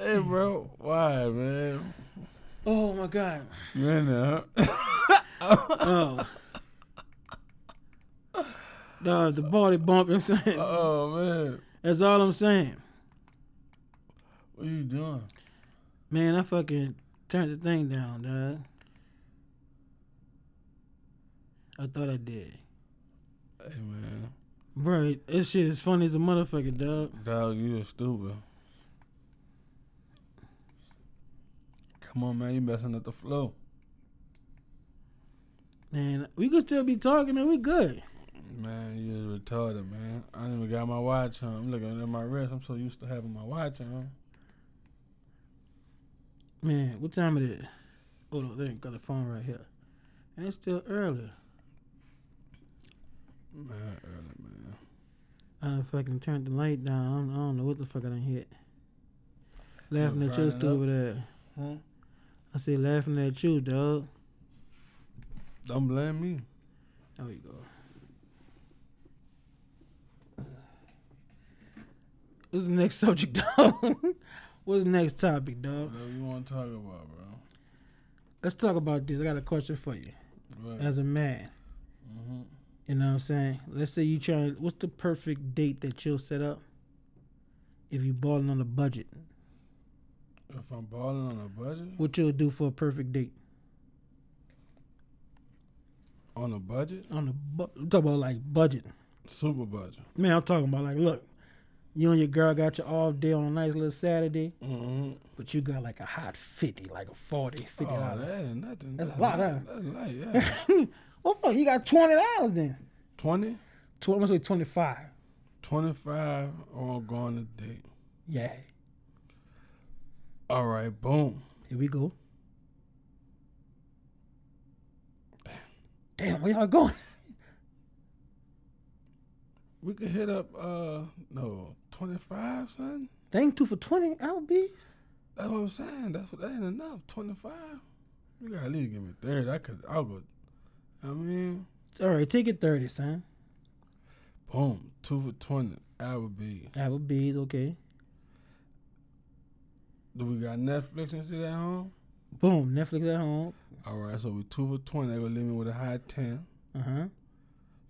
hey, bro. Why, man? Oh my god. You in there? Oh. Dog, the body bumping. [LAUGHS] Oh man, That's all I'm saying. what are you doing? Man, I fucking turned the thing down, dog. I thought I did. Hey man, Bro, this shit is funny as a motherfucker, dog. dog, you a stupid. Come on, man, you messing up the flow. Man, we could still be talking, man. We good. Man, you retarded, man. I ain't even got my watch on. I'm looking at my wrist. I'm so used to having my watch on. Man, what time it is? Hold on, they got the phone right here. And it's still early. Man, early, man. I fucking turned the light down. I don't, I don't know what the fuck I done hit. Laughing at you, stupid ass. Huh? I said laughing at you, dog. Don't blame me. There we go. What's the next subject, [LAUGHS] dog? What's the next topic, dog? What you want to talk about, bro? Let's talk about this. I got a question for you. As a man, hmm you know what I'm saying? Let's say you try. What's the perfect date that you'll set up if you balling on a budget? If I'm balling on a budget, What you'll do for a perfect date? On a budget, on a bu- I'm talking about like budget. super budget. Man, I'm talking about like, look, you and your girl got your off day on a nice little Saturday, Mm-hmm. but you got like a hot 50, like a 40, 50 Oh, that ain't nothing. That's a lot, huh? That's light, [LAUGHS] yeah. Well, fuck, you got twenty dollars then. 20, Tw- I'm gonna say twenty five. 25 on going to date. Yeah, All right, boom. here we go. Damn, where y'all going? [LAUGHS] We could hit up, uh, no, 25, son. They ain't two for twenty. Applebee's. That's what I'm saying. That's what that ain't enough. 25. You gotta at least give me 30. I could, I'll go. I mean, All right, take it thirty, son. boom, two for 20. Applebee's. Applebee's, okay. Do we got Netflix and shit at home? Boom, Netflix at home. All right, so we two for 20. They're gonna leave me with a high 10. Uh huh.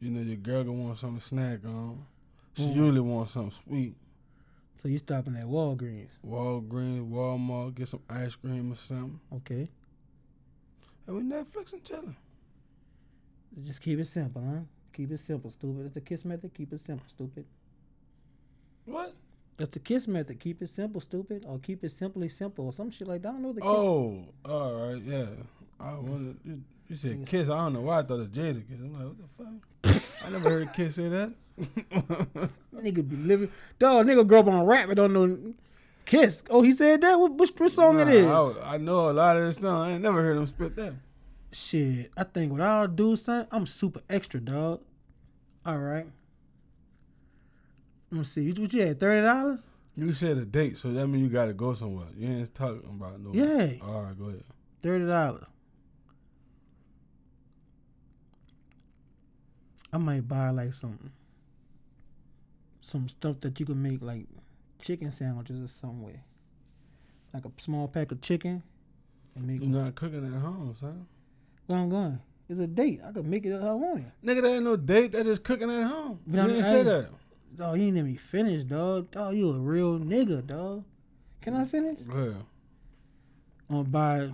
You know, your girl gonna want something to snack on. She Mm. usually wants something sweet. So you stopping at Walgreens? Walgreens, Walmart, get some ice cream or something. Okay. And we Netflix and chilling. Just keep it simple, huh? Keep it simple, stupid. It's the kiss method. Keep it simple, stupid. What? That's the kiss method. Keep it simple, stupid, or keep it simply simple, or some shit like that. I don't know the kiss. Oh, all right, yeah. I wanted you, you said kiss. I don't know why I thought it Jadakiss. I'm like, what the fuck? I never heard a kid say that. [LAUGHS] Nigga be living. Dog, nigga grow up on rap, but don't know kiss. Oh, he said that. What, what, what song it Nah, is? I, I know a lot of this song. I ain't never heard him spit that. Shit, I think what I'll do, son, I'm super extra, dog. All right. Let me see. What you had? Thirty dollars? You said a date, so that means you got to go somewhere. You ain't talking about no. Yeah. All right, go ahead. Thirty dollars. I might buy like some some stuff that you can make like chicken sandwiches or some way. Like a small pack of chicken and make You not cooking at home, son. Where I'm going. It's a date. I could make it how I want it. Nigga, that ain't no date. That is cooking at home. But you I didn't mean, say that. Dog, you ain't let me finish, dog. Dog, you a real nigga, dog. Can I finish? Ahead. I'm gonna buy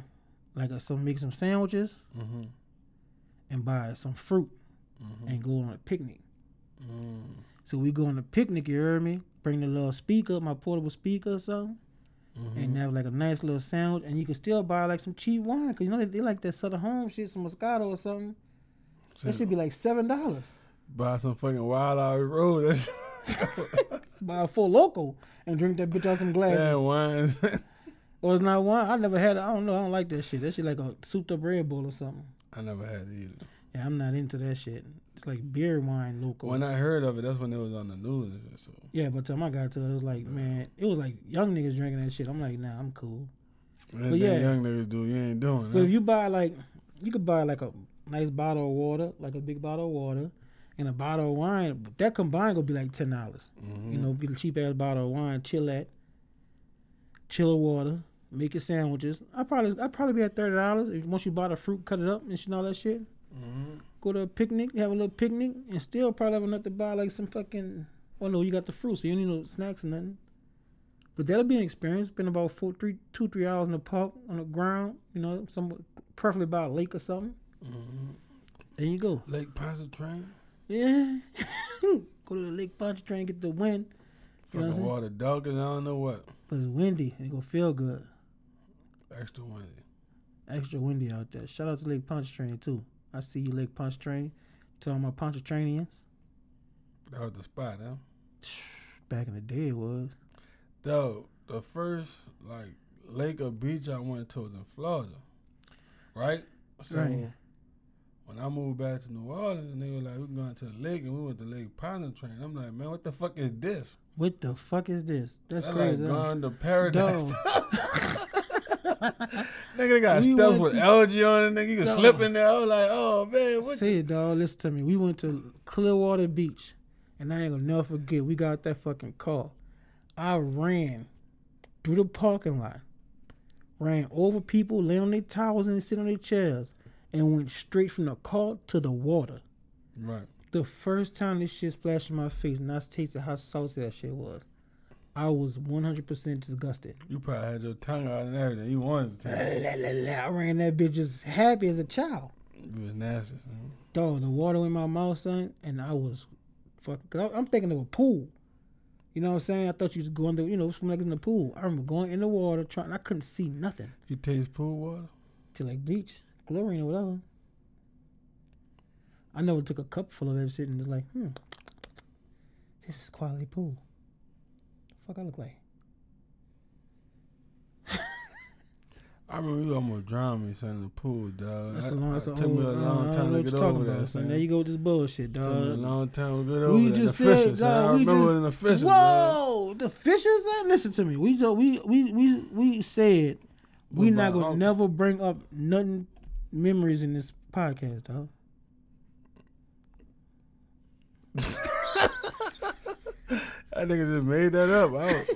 like a, some make some sandwiches Mm-hmm. and buy some fruit Mm-hmm. and go on a picnic. Mm. So we go on a picnic, you heard me? Bring the little speaker, my portable speaker or something, Mm-hmm. and have like a nice little sandwich. And you can still buy like some cheap wine, because you know they, they like that Southern Home shit, some Moscato or something. That should be like $7. buy some fucking Wild Out Road. [LAUGHS] That's [LAUGHS] Buy a Four Loko and drink that bitch out some glasses. that wines. [LAUGHS] Or it's not wine. I never had it. I don't know. I don't like that shit. That shit like a souped up Red Bull or something. I never had it either. Yeah, I'm not into that shit. It's like beer wine local. When I heard of it, that's when it was on the news. So yeah, but till I got to it, it was like, man, it was like young niggas drinking that shit. I'm like, nah, I'm cool. anything yeah. young niggas do, you ain't doing. But Huh? if you buy like, you could buy like a nice bottle of water, like a big bottle of water, and a bottle of wine. That combined would be like ten dollars. Mhm. You know, get a cheap ass bottle of wine, chill at, chiller water, make your sandwiches. I probably I probably be at thirty dollars once you buy the fruit, cut it up, and shit, and all that shit. Mhm. Go to a picnic, have a little picnic, and still probably have enough to buy like some fucking. Well, no, you got the fruit, so you don't need no snacks or nothing. But that'll be an experience. Spend about four, three, two, three hours in the park on the ground. You know, some preferably by a lake or something. Mhm. There you go. Lake Pontchartrain, Yeah. [LAUGHS] go to the lake Pontchartrain, get the wind. You know what I'm fucking saying? water dog, and I don't know what. But it's windy. It gonna feel good. Extra windy. Extra windy out there. Shout out to Lake Pontchartrain too. I see you, Lake Pontchartrain. To all my Pontchartrainians. That was the spot, huh? [SIGHS] Back in the day, it was. Though the first like lake or beach I went to was in Florida, right? So Right. when I moved back to New Orleans, and they were like, "We're going to the lake," and we went to Lake Pontchartrain. I'm like, "Man, what the fuck is this?" What the fuck is this? That's That's crazy. like going to paradise. [LAUGHS] [LAUGHS] [LAUGHS] Nigga, got We stuff with to- algae on it. Nigga, you can Dog. slip in there. I was like, "Oh man, what?" Say it, dog. Listen to me. We went to Clearwater Beach, and I ain't gonna never forget. We got that fucking car. I ran through the parking lot, ran over people, lay on their towels and sit on their chairs, and went straight from the car to the water. right. The first time this shit splashed in my face, and I tasted how salty that shit was, I was 100% disgusted. You probably had your tongue out and everything. You wanted to. La, la, la. I ran that bitch as happy as a child. It was nasty. Son. Dog, the water in my mouth, son, and I was fucking. I'm thinking of a pool. You know what I'm saying? I thought you was going to, you know, swim like in the pool. I remember going in the water, trying. I couldn't see nothing You taste pool water? till like bleach, chlorine or whatever. I never took a cup full of that shit and was like, hmm, this is quality pool. Fuck, I look like. I remember you almost drowned me, son, in the pool, dog. That's I- a long. I- That's a it took me a long I time to get over that, son. son. There you go with this bullshit, Took me a long time to get We over that. just the said, son. dog, I we remember just- in the fishes, dog. Whoa, the fishes. uh, Listen to me. We told, we we we we said we not gonna Uncle? never bring up nothing memories in this podcast, dog. [LAUGHS] That nigga just made that up. I was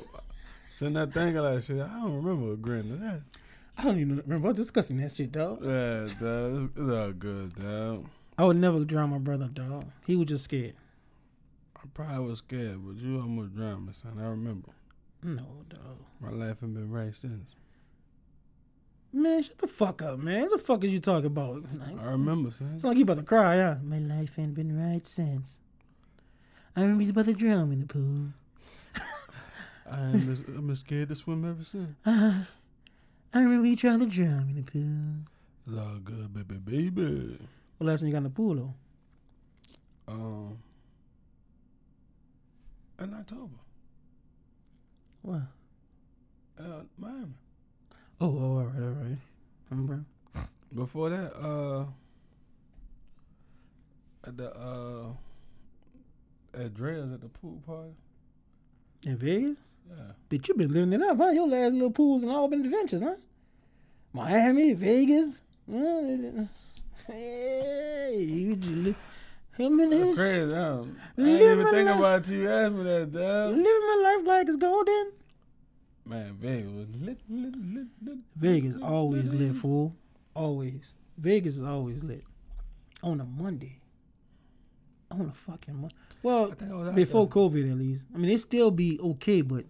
sitting there thinking like shit. I don't remember agreeing to that. I don't even remember discussing that shit, dog. Yeah, dog. It's, all good, dog. I would never drown my brother, dog. He was just scared. I probably was scared, but you almost drowned me, son. I remember. No, dog. My life ain't been right since. Man, shut the fuck up, man. What the fuck is you talking about? I remember, son. It's like you about to cry, huh? My life ain't been right since. I remember you about to drown me in the pool. [LAUGHS] I ain't been, I've been scared to swim ever since. Uh, [LAUGHS] I remember you trying to drown me in the pool. It's all good, baby, baby. What last time you got in the pool though? Um, in October, What? uh, Miami. Oh, oh, all right, all right. Remember? Before that, uh, at the uh, at Dre's at the pool party. In Vegas? Yeah, Bitch, you been living it up, huh? Your last little pools and all been adventures, huh? Miami, Vegas. Hey, you just li- him and him. crazy. I, don't, I didn't even think life. about you asked me that, dog. Living my life like it's golden. Man, Vegas was lit, lit, lit, lit. Vegas always lit, fool. Always. Vegas is always lit. On a Monday. On a fucking Monday. Well, I think was before there. COVID at least. I mean, it still be okay, but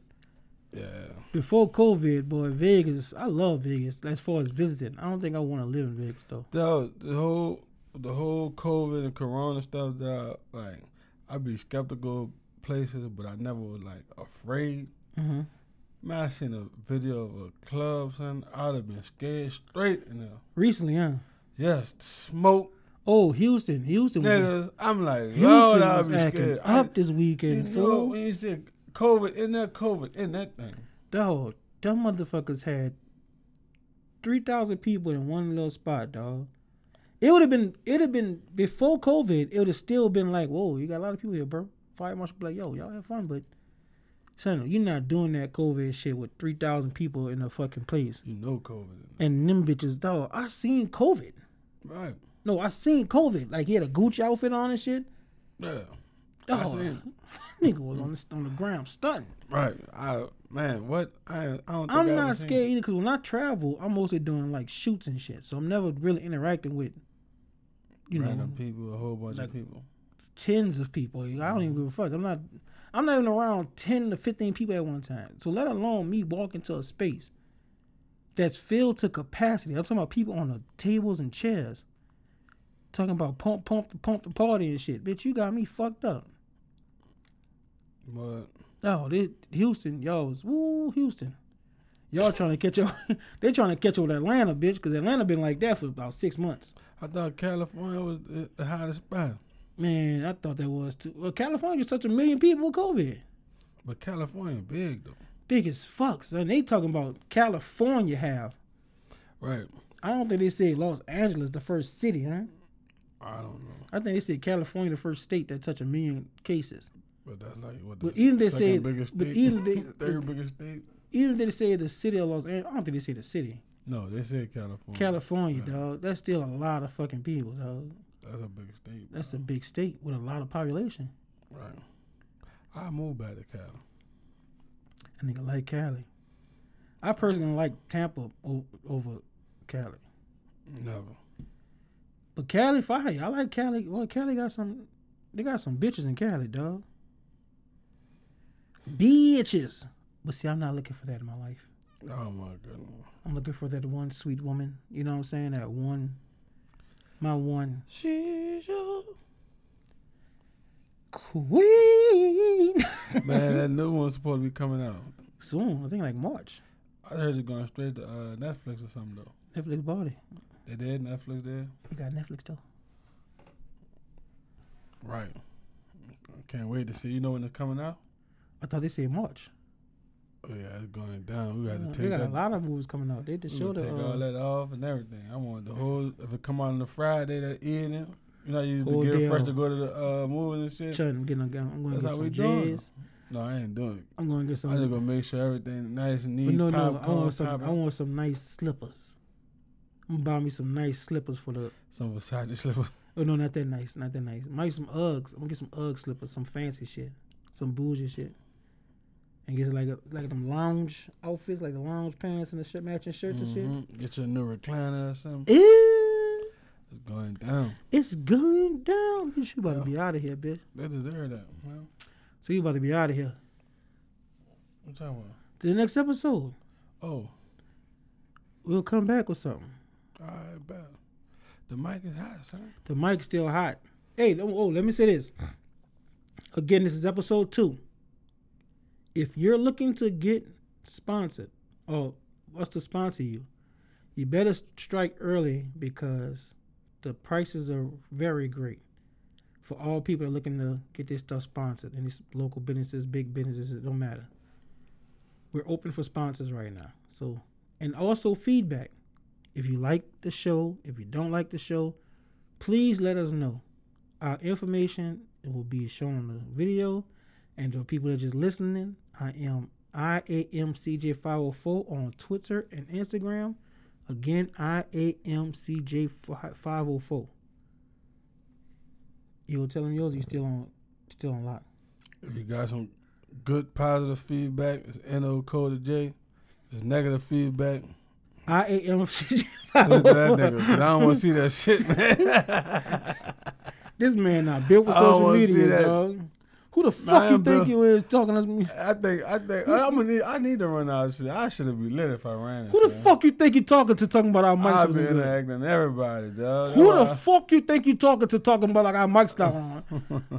Yeah, before COVID, boy, Vegas, I love Vegas as far as visiting. I don't think I want to live in Vegas, though. dog. The whole, the whole COVID and Corona stuff, dog. Like, I'd be skeptical places, but I never was like afraid. hmm Man, I seen a video of a club, son. I'd have been scared straight in there. Recently, huh? Yes, smoke Oh, Houston. Houston was, niggas. I'm like, Houston Lord, I'd was acting scared. up this I, you weekend, know, when you said COVID in that COVID in that thing. Dog, them motherfuckers had three thousand people in one little spot, dog. It would have been, it'd have been before COVID. It would have still been like, whoa, you got a lot of people here, bro. Fire marshal be like, yo, y'all have fun, but son, you're not doing that COVID shit with three thousand people in a fucking place. You know COVID. And them bitches, dog. I seen COVID. Right. No, I seen COVID. Like he had a Gucci outfit on and shit. Yeah. Oh, seen [LAUGHS] nigga was on the, on the ground stunting. Right. I man, what I I don't think I'm I not ever seen- scared either because when I travel, I'm mostly doing like shoots and shit. So I'm never really interacting with, you random know, people, a whole bunch like- of people. tens of people. I don't even give a fuck. I'm not. I'm not even around ten to fifteen people at one time. So let alone me walk into a space that's filled to capacity. I'm talking about people on the tables and chairs. Talking about pump, pump, pump the party and shit. Bitch, you got me fucked up. But Oh, this Houston, y'all was woo Houston. Y'all trying to catch up. [LAUGHS] they trying to catch up with Atlanta, bitch, because Atlanta been like that for about six months. I thought California was the, the hottest spot. Man, I thought that was too. Well, California just touched a million people with COVID. But California big though. Big as fuck. So they talking about California have. Right. I don't think they said Los Angeles the first city, huh? I don't know. I think they said California the first state that touched a million cases. But that's like what But even they said- biggest but even they- [LAUGHS] third biggest state. Even they say the city of Los Angeles, I don't think they say the city. No, they said California. California, Yeah. dog. That's still a lot of fucking people, dog. That's a big state. That's a big state with a lot of population. right. I moved back to Cali. I nigga like Cali. I personally like Tampa o- over Cali. Never. But Cali fire. I like Cali. Well, Cali got some. They got some bitches in Cali, dog. Bitches. But see, I'm not looking for that in my life. Oh my goodness. I'm looking for that one sweet woman. You know what I'm saying? That one. My one She's your queen. [LAUGHS] man. That new one's supposed to be coming out. Soon, I think like March. I heard it's going straight to uh, Netflix or something though. Netflix bought it. They did Netflix did. We got Netflix though. Right. Can't wait to see. You know when it's coming out? I thought they said March. Oh yeah, it's going down. We got Uh, to they got that. a lot of movies coming out. They just showed the take uh, all that off and everything. I want the whole. If it come out on the Friday, that evening, you know, you used to get fresh to go to the uh, movies and shit. I'm getting. a- I'm going to get how some jazz. No, I ain't doing it. I'm going to get some. I just gonna make sure everything nice and neat. But no, no, I want some. I want some nice slippers. I'm gonna buy me some nice slippers for the. some Versace slippers. Oh no, not that nice, not that nice. Might some Uggs. I'm gonna get some Ugg slippers, some fancy shit, some bougie shit, and get like a, like them lounge outfits, like the lounge pants and the shirt matching shirts and Mhm. Get your new recliner or something. Ew, It's going down. it's going down. Bitch, you about to be out of here, bitch. They deserve that. Well, So you about to be out of here. what about? The next episode, Oh, we'll come back with something. All right, bet. The mic is hot, son. The mic's still hot. Hey, oh, oh, let me say this. Again, this is episode two. If you're looking to get sponsored, or us to sponsor you, you better strike early because the prices are very great for all people that are looking to get this stuff sponsored. And these local businesses, big businesses, it don't matter. We're open for sponsors right now. So, and also feedback. If you like the show, if you don't like the show, please let us know. Our information will be shown on the video, and for people that are just listening, I am I A M C J 504 on Twitter and Instagram. Again, I A M C J 504. You will tell them yours. You still on, still on lock. If you got some good positive feedback, it's NO code J. It's negative feedback, I A M [LAUGHS] C it to that 504. nigga. I don't want to see that shit, man. This man not built for social media, that. dog. Who the Nah, fuck you think built- you is talking to me? I think, I think, I'm gonna need, I need to run out of shit. I should have been lit if I ran. Who the son. fuck you think you talking to talking about our mics I've been interacting everybody, dog. Who the That's why- fuck you think you talking to talking about like our mics not on?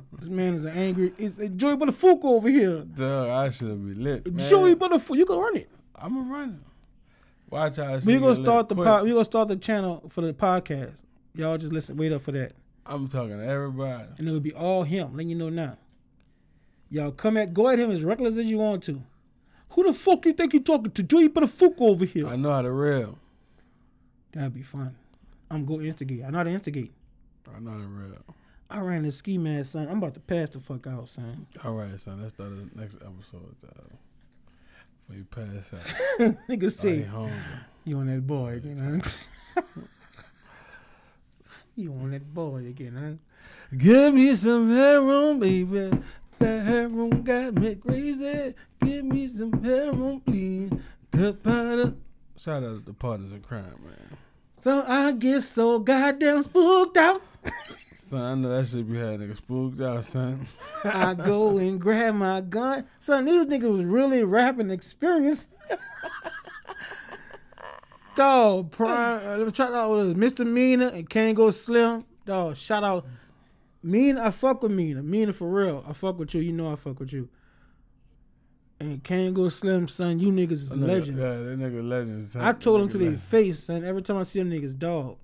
[LAUGHS] this man is an angry. Is uh, Joey Buttafuoco over here. Dog, I should have been lit. Man. Joey Buttafuoco, you can run it. I'm gonna run it. Watch We gonna start the quick. pod, we gonna start the channel for the podcast. Y'all just listen, wait up for that, I'm talking to everybody. and it'll be all him. Letting you know now. Y'all come at go at him as reckless as you want to. Who the fuck you think you talking to? Joey Buttafuoco over here. I know how to rail. That'd be fun. I'm go instigate. I know how to instigate. I know how to rail. I ran the ski man, son. I'm about to pass the fuck out, son. All right, son. Let's start the next episode. Dog. Before you pass out. [LAUGHS] Nigga say you on that boy again, huh? [LAUGHS] you on that boy again, huh? Give me some heroin, baby. That heroin got me crazy. Give me some heroin, please. Good powder. Shout out to the partners in crime, man. So I get so goddamn spooked out. [LAUGHS] Son, I know that shit be had niggas spooked out, son. I go and grab my gun. Son, these niggas was really rapping experience. [LAUGHS] Dog, prime. Uh, shout out with Mr. Meana and Kango Slim. Dog, shout out. Meana, I fuck with Meana. Meana for real. I fuck with you. You know I fuck with you. And Kango Slim, son, you niggas is nigga- legends. Yeah, that nigga legends. son. I told them Nigga to their face, son. Every time I see them niggas, dog.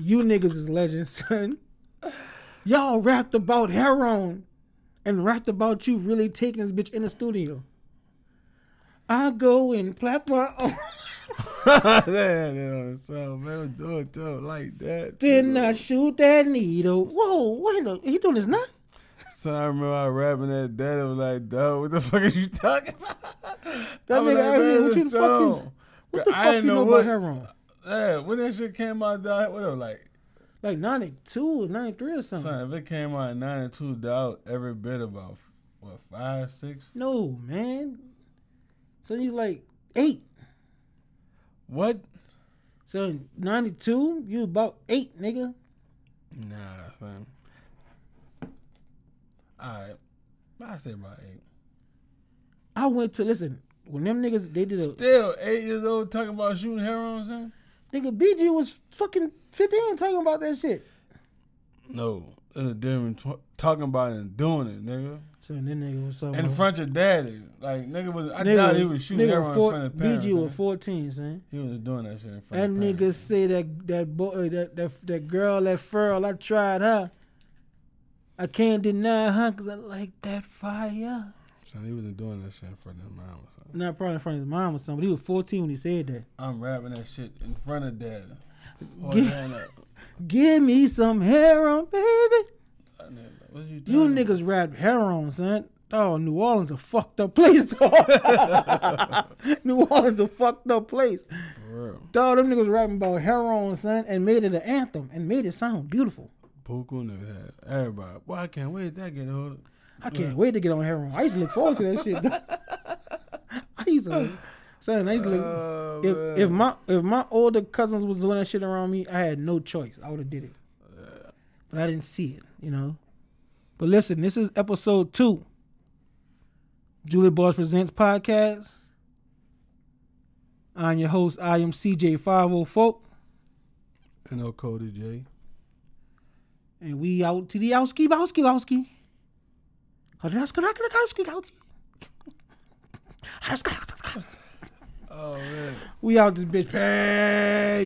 you niggas is legends, son. Y'all rapped about heroin and rapped about you really taking this bitch in the studio. I go and clap my [LAUGHS] own. yeah, [LAUGHS] so man, do it him like that. Then I shoot that needle. Whoa, wait a he doing this now? So I remember I rapping that dad. I was like, dog, what the fuck are you talking about? That I was nigga asked me, what you the fuck you-. What the I fuck didn't you know what- about heroin? Yeah, when that shit came out, dog, what was like, Like 92 or 93 or something. son, if it came out in 92, doubt every bit about, what, five, six? No, man. So you like eight. What? So 92, you about eight, nigga. Nah, fam. Alright. I say about eight. I went to listen when them niggas they did a Still, eight years old talking about shooting heroin, son? Nigga, BG was fucking 15 talking about that shit. No, uh, there's a difference tw- talking about it and doing it, nigga. So that nigga was talking In front of your daddy, like nigga was. I Nigga doubt he was- was shooting everyone four- in front of parents. BG was 14, son. He was doing that shit in front. That of nigga parents. say that that boy uh, that that that girl that Furl, I tried her. I can't deny her because I like that fire. Son, he wasn't doing that shit in front of his mom. Or something. Not probably in front of his mom or something, but he was 14 when he said that. I'm rapping that shit in front of dad. Hold Get- your hand up. [LAUGHS] Give me some heroin, baby. What you You niggas rap heroin, son. Oh, New Orleans a fucked up place, dog. [LAUGHS] New Orleans a fucked up place. For real. Dog, them niggas rapping about heroin, son, and made it an anthem and made it sound beautiful. Puku never had everybody. Boy, I can't wait that get older. I can't wait to get on heroin. I used to look forward to that shit. [LAUGHS] I used to, son. I used to look. Oh, if man. if my if my older cousins was doing that shit around me, I had no choice. I would have did it, but I didn't see it. You know. But listen, this is episode two. Julie Boss presents podcast. I'm your host. I am CJ Five O Folk, You know Cody J. and we out to the outski bowski bowski. Oh man. We out this bitch. Hey.